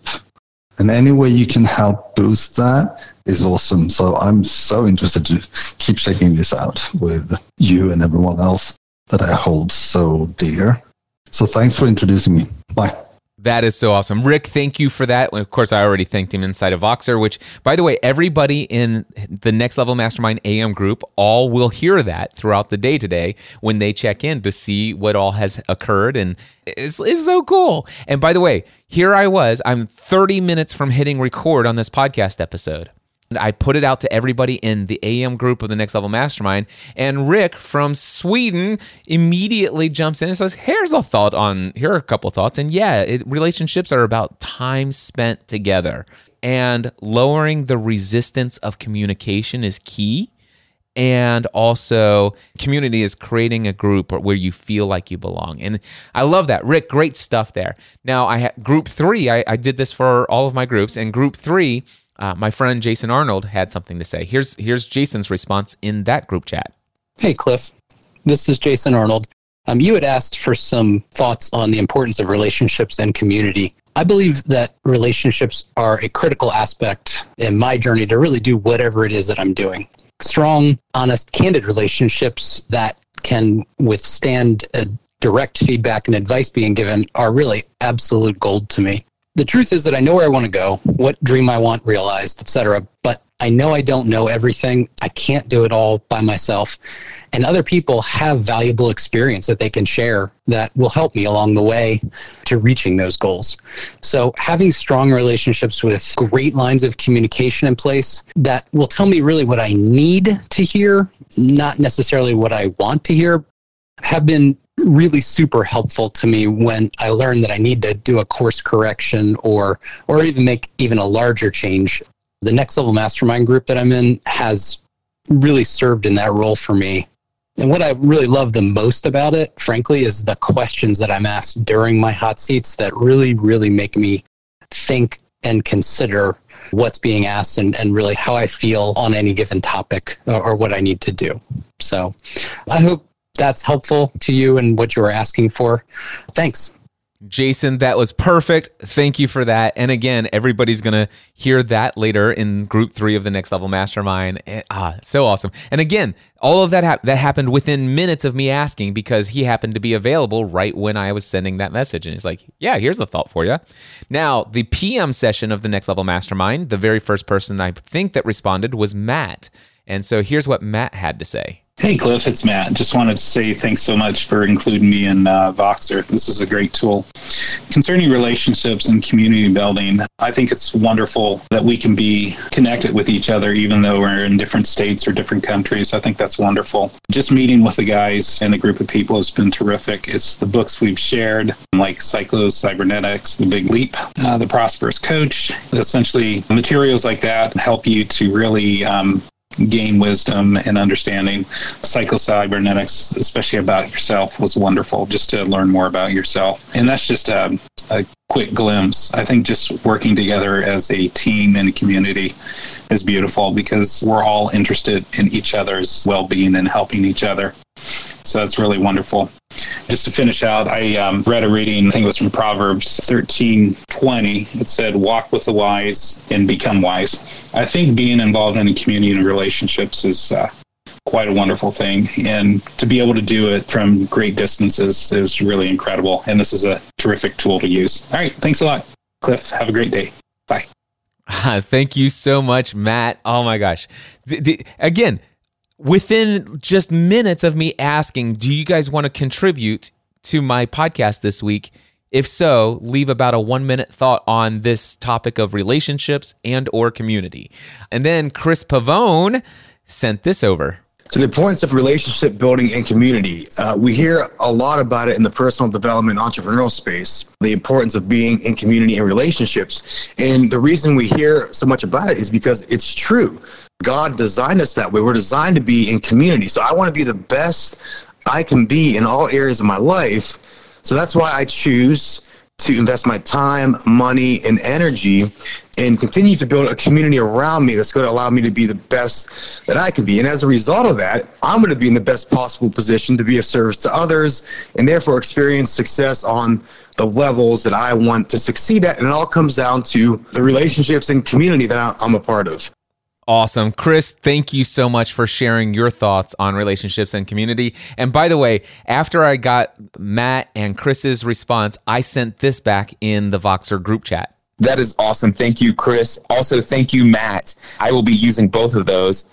And any way you can help boost that is awesome. So I'm so interested to keep checking this out with you and everyone else that I hold so dear. So thanks for introducing me. Bye. That is so awesome. Rick, thank you for that. Of course, I already thanked him inside of Voxer, which, by the way, everybody in the Next Level Mastermind AM group all will hear that throughout the day today when they check in to see what all has occurred. And it's, it's so cool. And by the way, here I was, I'm 30 minutes from hitting record on this podcast episode. I put it out to everybody in the AM group of the Next Level Mastermind. And Rick from Sweden immediately jumps in and says, Here's a thought on, here are a couple thoughts. And yeah, it, relationships are about time spent together. And lowering the resistance of communication is key. And also, community is creating a group where you feel like you belong. And I love that. Rick, great stuff there. Now, I had group three, I, I did this for all of my groups. And group three, uh, my friend Jason Arnold had something to say. Here's here's Jason's response in that group chat. Hey Cliff, this is Jason Arnold. Um, you had asked for some thoughts on the importance of relationships and community. I believe that relationships are a critical aspect in my journey to really do whatever it is that I'm doing. Strong, honest, candid relationships that can withstand direct feedback and advice being given are really absolute gold to me the truth is that I know where I want to go, what dream I want realized, etc. But I know I don't know everything. I can't do it all by myself. And other people have valuable experience that they can share that will help me along the way to reaching those goals. So, having strong relationships with great lines of communication in place that will tell me really what I need to hear, not necessarily what I want to hear, have been really super helpful to me when I learned that I need to do a course correction or or even make even a larger change. The next level mastermind group that I'm in has really served in that role for me. And what I really love the most about it, frankly, is the questions that I'm asked during my hot seats that really, really make me think and consider what's being asked and, and really how I feel on any given topic or, or what I need to do. So I hope that's helpful to you and what you were asking for. Thanks. Jason, that was perfect. Thank you for that. And again, everybody's going to hear that later in group three of the next level mastermind. Eh, ah, so awesome. And again, all of that ha- that happened within minutes of me asking because he happened to be available right when I was sending that message. And he's like, yeah, here's the thought for you. Now, the PM session of the next level mastermind, the very first person I think that responded was Matt. And so here's what Matt had to say. Hey, Cliff, it's Matt. Just wanted to say thanks so much for including me in uh, Voxer. This is a great tool. Concerning relationships and community building, I think it's wonderful that we can be connected with each other even though we're in different states or different countries. I think that's wonderful. Just meeting with the guys and a group of people has been terrific. It's the books we've shared, like Psycho-Cybernetics, The Big Leap, uh, The Prosperous Coach. Essentially, materials like that help you to really um, gain wisdom and understanding. Psycho-cybernetics, especially about yourself, was wonderful just to learn more about yourself. And that's just a, a quick glimpse. I think just working together as a team and a community is beautiful because we're all interested in each other's well being and helping each other. So that's really wonderful. Just to finish out, I um, read a reading, I think it was from Proverbs 13 20. It said, Walk with the wise and become wise. I think being involved in a community and relationships is uh, quite a wonderful thing. And to be able to do it from great distances is really incredible. And this is a terrific tool to use. All right. Thanks a lot, Cliff. Have a great day. Bye. Thank you so much, Matt. Oh my gosh. D- d- again, within just minutes of me asking, do you guys want to contribute to my podcast this week? If so, leave about a 1 minute thought on this topic of relationships and or community. And then Chris Pavone sent this over. So the importance of relationship building and community. Uh, we hear a lot about it in the personal development entrepreneurial space, the importance of being in community and relationships. And the reason we hear so much about it is because it's true. God designed us that way. We're designed to be in community. So I want to be the best I can be in all areas of my life. So that's why I choose to invest my time, money, and energy and continue to build a community around me that's going to allow me to be the best that I can be. And as a result of that, I'm going to be in the best possible position to be of service to others and therefore experience success on the levels that I want to succeed at. And it all comes down to the relationships and community that I'm a part of. Awesome. Chris, thank you so much for sharing your thoughts on relationships and community. And by the way, after I got Matt and Chris's response, I sent this back in the Voxer group chat. That is awesome. Thank you, Chris. Also, thank you, Matt. I will be using both of those.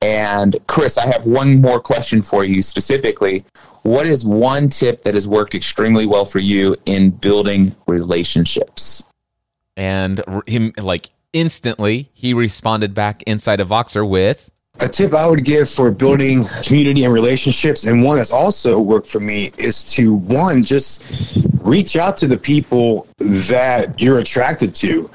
And Chris, I have one more question for you specifically. What is one tip that has worked extremely well for you in building relationships? And him, like, instantly, he responded back inside of Voxer with a tip I would give for building community and relationships, and one that's also worked for me, is to one, just reach out to the people that you're attracted to.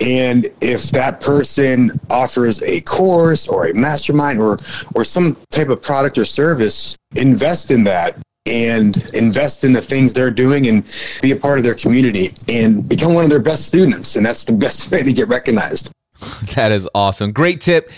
And if that person offers a course or a mastermind or, or some type of product or service, invest in that and invest in the things they're doing and be a part of their community and become one of their best students. And that's the best way to get recognized. That is awesome. Great tip.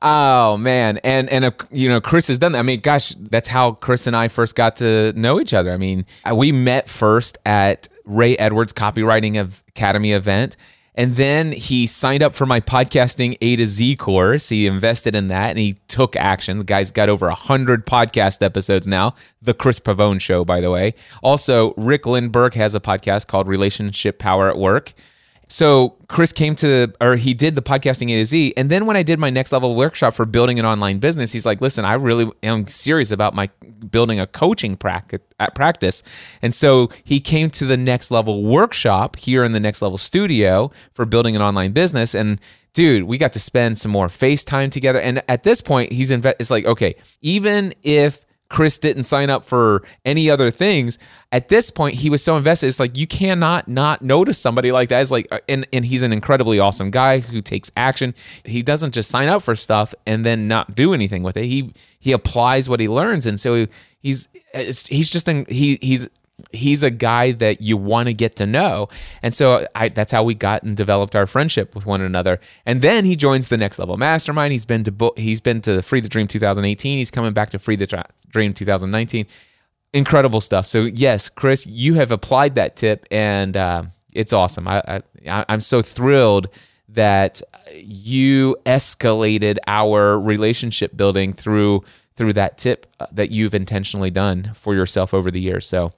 Oh man, and and uh, you know Chris has done that. I mean, gosh, that's how Chris and I first got to know each other. I mean, uh, we met first at Ray Edwards Copywriting Academy event, and then he signed up for my podcasting A to Z course. He invested in that and he took action. The guy's got over 100 podcast episodes now. The Chris Pavone Show, by the way. Also, Rick Lindberg has a podcast called Relationship Power at Work. So Chris came to, or he did the podcasting A to Z. And then when I did my next level workshop for building an online business, he's like, listen, I really am serious about my building a coaching practice. at uh, practice. And so he came to the next level workshop here in the next level studio for building an online business. And dude, we got to spend some more FaceTime together. And at this point, he's in, it's like, okay, even if Chris didn't sign up for any other things. At this point, he was so invested. It's like you cannot not notice somebody like that. It's like, uh, and and he's an incredibly awesome guy who takes action. He doesn't just sign up for stuff and then not do anything with it. He he applies what he learns, and so he's he's just in, he he's he's a guy that you want to get to know. And so I, that's how we got and developed our friendship with one another. And then he joins the next level mastermind. He's been to he's been to Free the Dream 2018. He's coming back to Free the Dream 2019. Incredible stuff. So yes, Chris, you have applied that tip, and uh, it's awesome. I, I I'm so thrilled that you escalated our relationship building through through that tip uh, that you've intentionally done for yourself over the years. So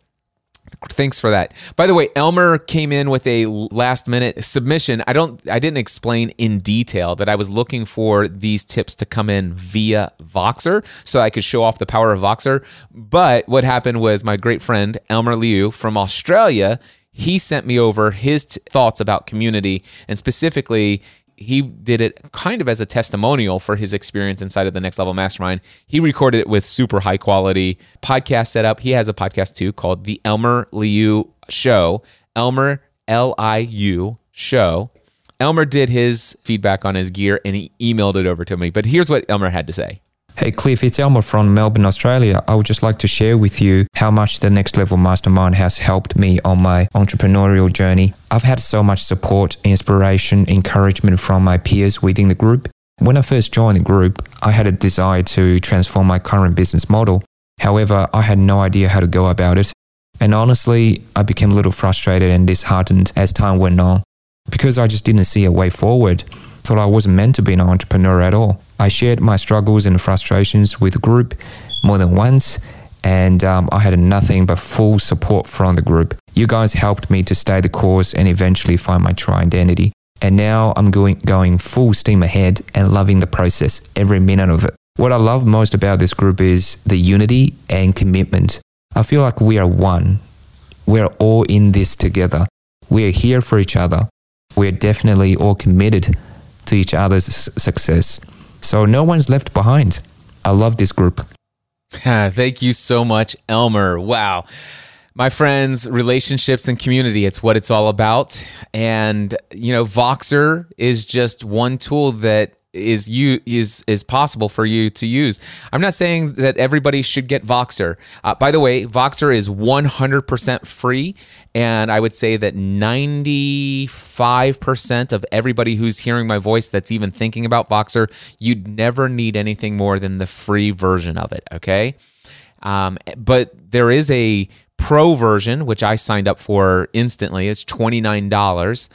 Thanks for that. By the way, Elmer came in with a last minute submission. I don't I didn't explain in detail that I was looking for these tips to come in via Voxer so I could show off the power of Voxer. But what happened was my great friend Elmer Liu from Australia, he sent me over his t- thoughts about community and specifically he did it kind of as a testimonial for his experience inside of the Next Level Mastermind. He recorded it with super high quality podcast setup. He has a podcast too called The Elmer Liu Show. Elmer L I U Show. Elmer did his feedback on his gear and he emailed it over to me. But here's what Elmer had to say. Hey Cliff, it's Elmer from Melbourne, Australia. I would just like to share with you how much the Next Level Mastermind has helped me on my entrepreneurial journey. I've had so much support, inspiration, encouragement from my peers within the group. When I first joined the group, I had a desire to transform my current business model. However, I had no idea how to go about it. And honestly, I became a little frustrated and disheartened as time went on because I just didn't see a way forward. Thought I wasn't meant to be an entrepreneur at all. I shared my struggles and frustrations with the group more than once, and um, I had nothing but full support from the group. You guys helped me to stay the course and eventually find my true identity. And now I'm going, going full steam ahead and loving the process, every minute of it. What I love most about this group is the unity and commitment. I feel like we are one. We're all in this together. We are here for each other. We're definitely all committed to each other's success. So no one's left behind. I love this group. Thank you so much, Elmer. Wow. My friends, relationships and community, it's what it's all about. And, you know, Voxer is just one tool that is you is is possible for you to use. I'm not saying that everybody should get Voxer. Uh, by the way, Voxer is 100% free, and I would say that 95% of everybody who's hearing my voice that's even thinking about Voxer, you'd never need anything more than the free version of it. Okay, um, but there is a pro version which I signed up for instantly. It's twenty nine dollars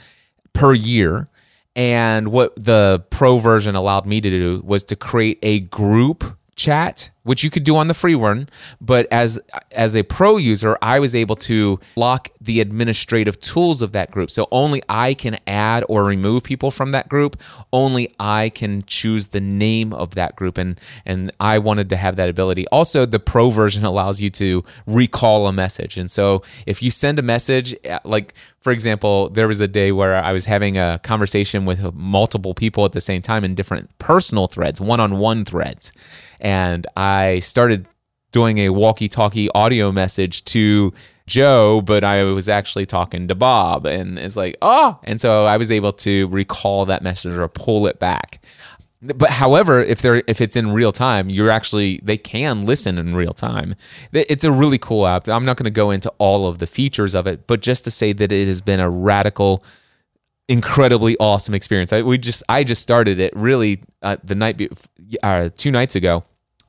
per year and what the pro version allowed me to do was to create a group chat which you could do on the free one but as as a pro user i was able to lock the administrative tools of that group. So only i can add or remove people from that group. Only i can choose the name of that group. And and i wanted to have that ability. Also the pro version allows you to recall a message. And so if you send a message uh, like for example there was a day where i was having a conversation with multiple people at the same time in different personal threads one-on-one threads and I started doing a walkie talkie audio message to Joe, but I was actually talking to Bob. And it's like, oh. And so I was able to recall that message or pull it back. But however, if they're if it's in real time, you're actually they can listen in real time. It's a really cool app. I'm not going to go into all of the features of it, but just to say that it has been a radical, incredibly awesome experience. I, we just I just started it really uh, the night be, uh, two nights ago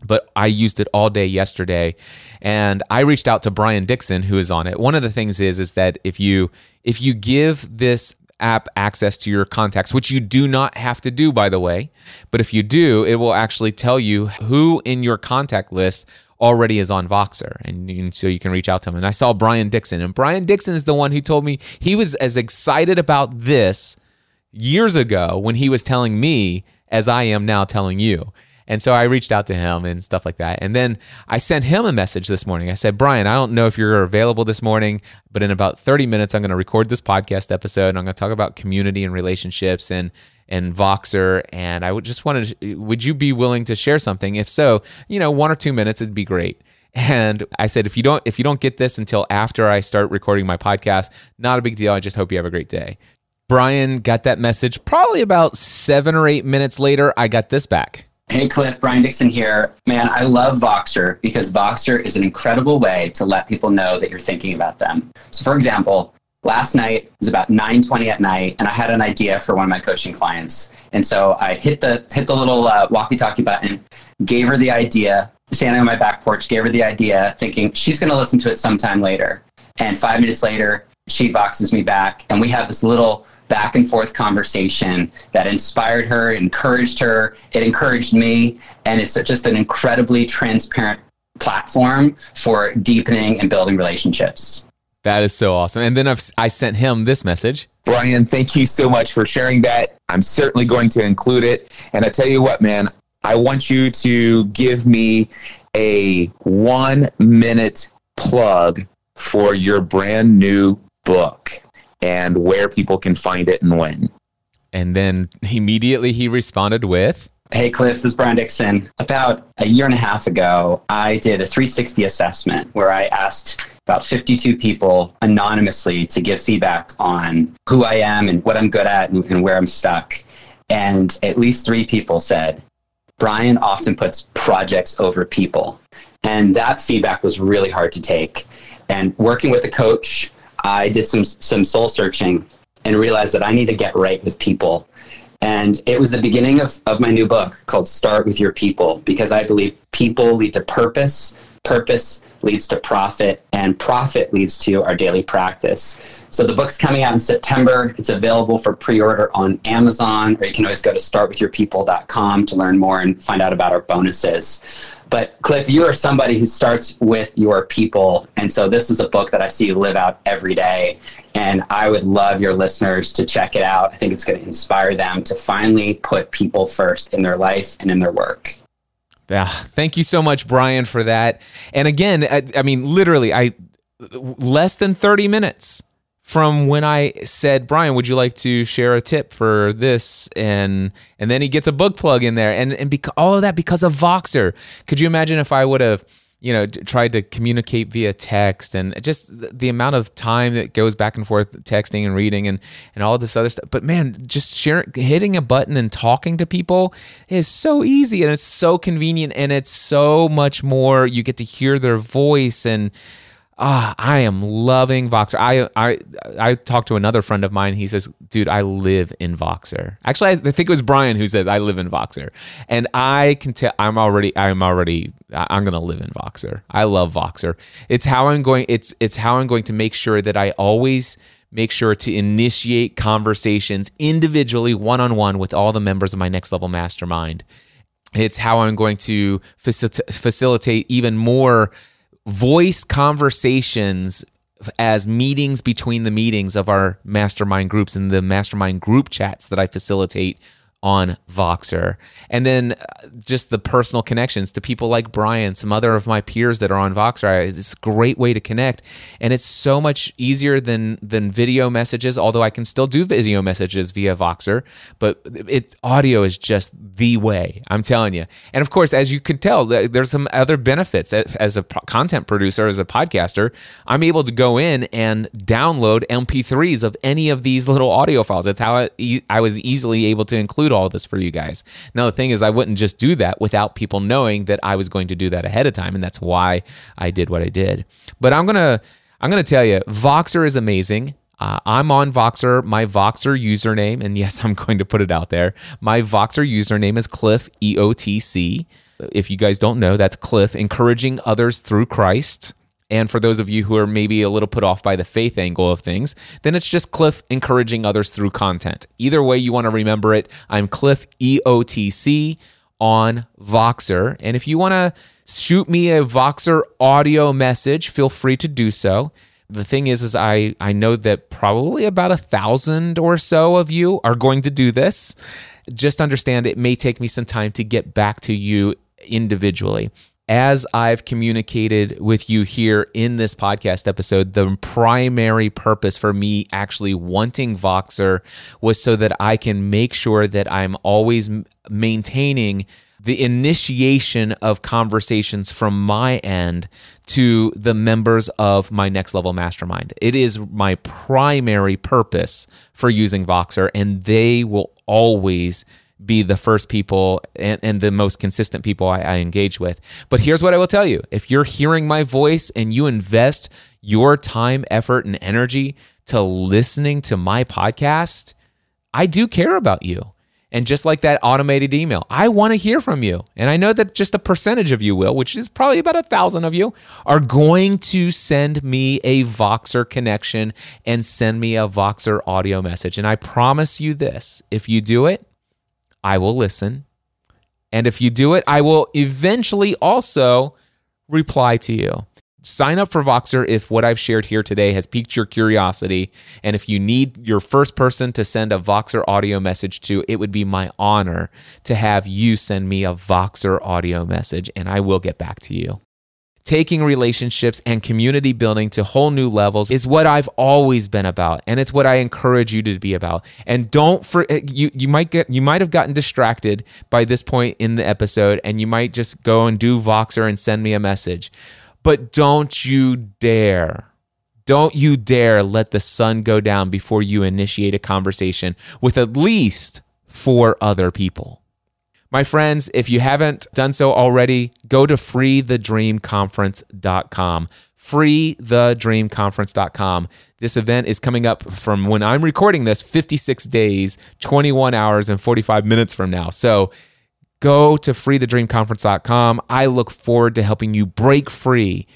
but I used it all day yesterday and I reached out to Brian Dixon who is on it. One of the things is is that if you if you give this app access to your contacts, which you do not have to do by the way, but if you do, it will actually tell you who in your contact list already is on Voxer and, and so you can reach out to him. And I saw Brian Dixon and Brian Dixon is the one who told me he was as excited about this years ago when he was telling me as I am now telling you. And so I reached out to him and stuff like that. And then I sent him a message this morning. I said, Brian, I don't know if you're available this morning, but in about 30 minutes, I'm going to record this podcast episode. And I'm going to talk about community and relationships and and Voxer. And I would just wanted, to, would you be willing to share something? If so, you know, one or two minutes, it'd be great. And I said, if you don't, if you don't get this until after I start recording my podcast, not a big deal. I just hope you have a great day. Brian got that message probably about seven or eight minutes later. I got this back. Hey Cliff, Brian Dixon here. Man, I love Voxer because Voxer is an incredible way to let people know that you're thinking about them. So for example, last night was about 9:20 at night and I had an idea for one of my coaching clients. And so I hit the hit the little uh, walkie-talkie button, gave her the idea, standing on my back porch, gave her the idea thinking she's going to listen to it sometime later. And 5 minutes later, she voxes me back and we have this little back and forth conversation that inspired her, encouraged her, it encouraged me, and it's just an incredibly transparent platform for deepening and building relationships. That is so awesome. And then I've, I sent him this message. Brian, thank you so much for sharing that. I'm certainly going to include it. And I tell you what, man, I want you to give me a one minute plug for your brand new book and where people can find it and when. And then immediately he responded with Hey, Cliff, this is Brian Dixon. About a year and a half ago, I did a 360 assessment where I asked about 52 people anonymously to give feedback on who I am and what I'm good at and, and where I'm stuck. And at least three people said, Brian often puts projects over people. And that feedback was really hard to take. And working with a coach, I did some, some soul searching and realized that I need to get right with people. And it was the beginning of, of my new book called Start with Your People, because I believe people lead to purpose, purpose leads to profit, and profit leads to our daily practice. So the book's coming out in September. It's available for pre-order on Amazon, or you can always go to startwithyourpeople.com to learn more and find out about our bonuses. But Cliff, you are somebody who starts with your people. And so this is a book that I see you live out every day. And I would love your listeners to check it out. I think it's going to inspire them to finally put people first in their life and in their work. Yeah, thank you so much, Brian, for that. And again, I, I mean, literally, I less than 30 minutes from when I said, Brian, would you like to share a tip for this? And and then he gets a book plug in there, and and beca- all of that because of Voxer. Could you imagine if I would have, you know, tried to communicate via text and just the amount of time that goes back and forth texting and reading and and all this other stuff. But man, just sharing, hitting a button and talking to people is so easy and it's so convenient and it's so much more. You get to hear their voice and Ah, I am loving Voxer. I I I talked to another friend of mine. He says, "Dude, I live in Voxer." Actually, I think it was Brian who says, "I live in Voxer," and I can tell I'm already I'm already I'm gonna live in Voxer. I love Voxer. It's how I'm going. It's it's how I'm going to make sure that I always make sure to initiate conversations individually, one on one, with all the members of my next level mastermind. It's how I'm going to facil- facilitate even more voice conversations as meetings between the meetings of our mastermind groups and the mastermind group chats that I facilitate on Voxer. And then uh, just the personal connections to people like Brian, some other of my peers that are on Voxer. It's a great way to connect. And it's so much easier than than video messages, although I can still do video messages via Voxer, but it audio is just the way. I'm telling you. And of course, as you could tell, there's some other benefits as a content producer, as a podcaster, I'm able to go in and download MP3s of any of these little audio files. That's how I, I was easily able to include all this for you guys. Now, the thing is, I wouldn't just do that without people knowing that I was going to do that ahead of time, and that's why I did what I did. But I'm gonna I'm gonna tell you, Voxer is amazing. Uh, I'm on Voxer. My Voxer username, and yes, I'm going to put it out there. My Voxer username is Cliff EOTC. If you guys don't know, that's Cliff, encouraging others through Christ. And for those of you who are maybe a little put off by the faith angle of things, then it's just Cliff encouraging others through content. Either way you want to remember it, I'm Cliff EOTC on Voxer. And if you want to shoot me a Voxer audio message, feel free to do so. The thing is, is I, I know that probably about a thousand or so of you are going to do this. Just understand it may take me some time to get back to you individually as I've communicated with you here in this podcast episode, the primary purpose for me actually wanting Voxer was so that I can make sure that I'm always maintaining the initiation of conversations from my end to the members of my next level mastermind. It is my primary purpose for using Voxer, and they will always be the first people and, and the most consistent people I, I engage with. But here's what I will tell you if you're hearing my voice and you invest your time, effort, and energy to listening to my podcast, I do care about you. And just like that automated email, I want to hear from you. And I know that just a percentage of you will, which is probably about a thousand of you, are going to send me a Voxer connection and send me a Voxer audio message. And I promise you this if you do it, I will listen. And if you do it, I will eventually also reply to you. Sign up for Voxer if what I've shared here today has piqued your curiosity. And if you need your first person to send a Voxer audio message to, it would be my honor to have you send me a Voxer audio message, and I will get back to you. Taking relationships and community building to whole new levels is what I've always been about and it's what I encourage you to be about. And don't for eh, you you might get you might have gotten distracted by this point in the episode and you might just go and do Voxer and send me a message. But don't you dare don't you dare let the sun go down before you initiate a conversation with at least four other people. My friends, if you haven't done so already, go to freethedreamconference.com. Freethedreamconference.com. This event is coming up from when I'm recording this 56 days, 21 hours, and 45 minutes from now. So go to freethedreamconference.com. I look forward to helping you break free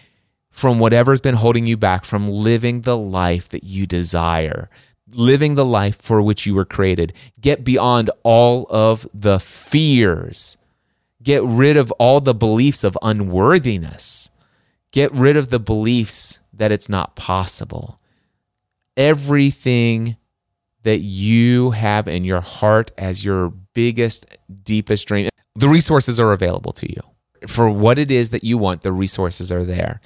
from whatever's been holding you back from living the life that you desire living the life for which you were created. Get beyond all of the fears. Get rid of all the beliefs of unworthiness. Get rid of the beliefs that it's not possible. Everything that you have in your heart as your biggest, deepest dream, the resources are available to you. For what it is that you want, the resources are there.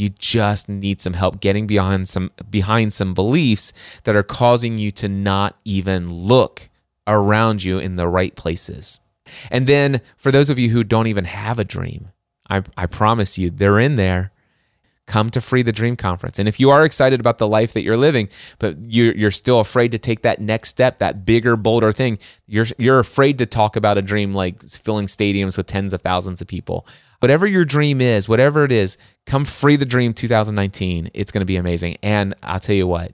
You just need some help getting behind some behind some beliefs that are causing you to not even look around you in the right places. And then for those of you who don't even have a dream, I, I promise you they're in there. Come to Free the Dream Conference. And if you are excited about the life that you're living, but you're, you're still afraid to take that next step, that bigger, bolder thing, you're, you're afraid to talk about a dream like filling stadiums with tens of thousands of people whatever your dream is, whatever it is, come free the dream 2019. It's going to be amazing. And I'll tell you what,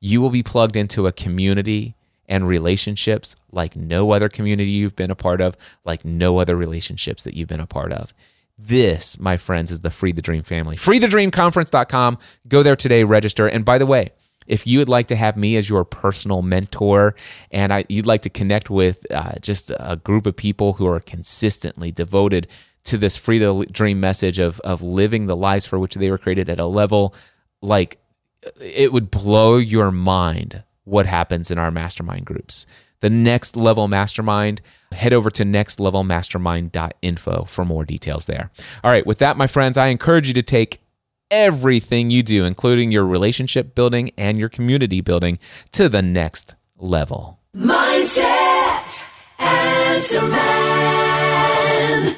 you will be plugged into a community and relationships like no other community you've been a part of, like no other relationships that you've been a part of. This, my friends, is the Free the Dream family. FreeTheDreamConference.com. Go there today, register. And by the way, if you would like to have me as your personal mentor and I, you'd like to connect with uh, just a group of people who are consistently devoted to this free to dream message of of living the lives for which they were created at a level like it would blow your mind what happens in our mastermind groups. The next level mastermind, head over to nextlevelmastermind.info for more details there. All right, with that, my friends, I encourage you to take everything you do, including your relationship building and your community building, to the next level. Mindset, answer man.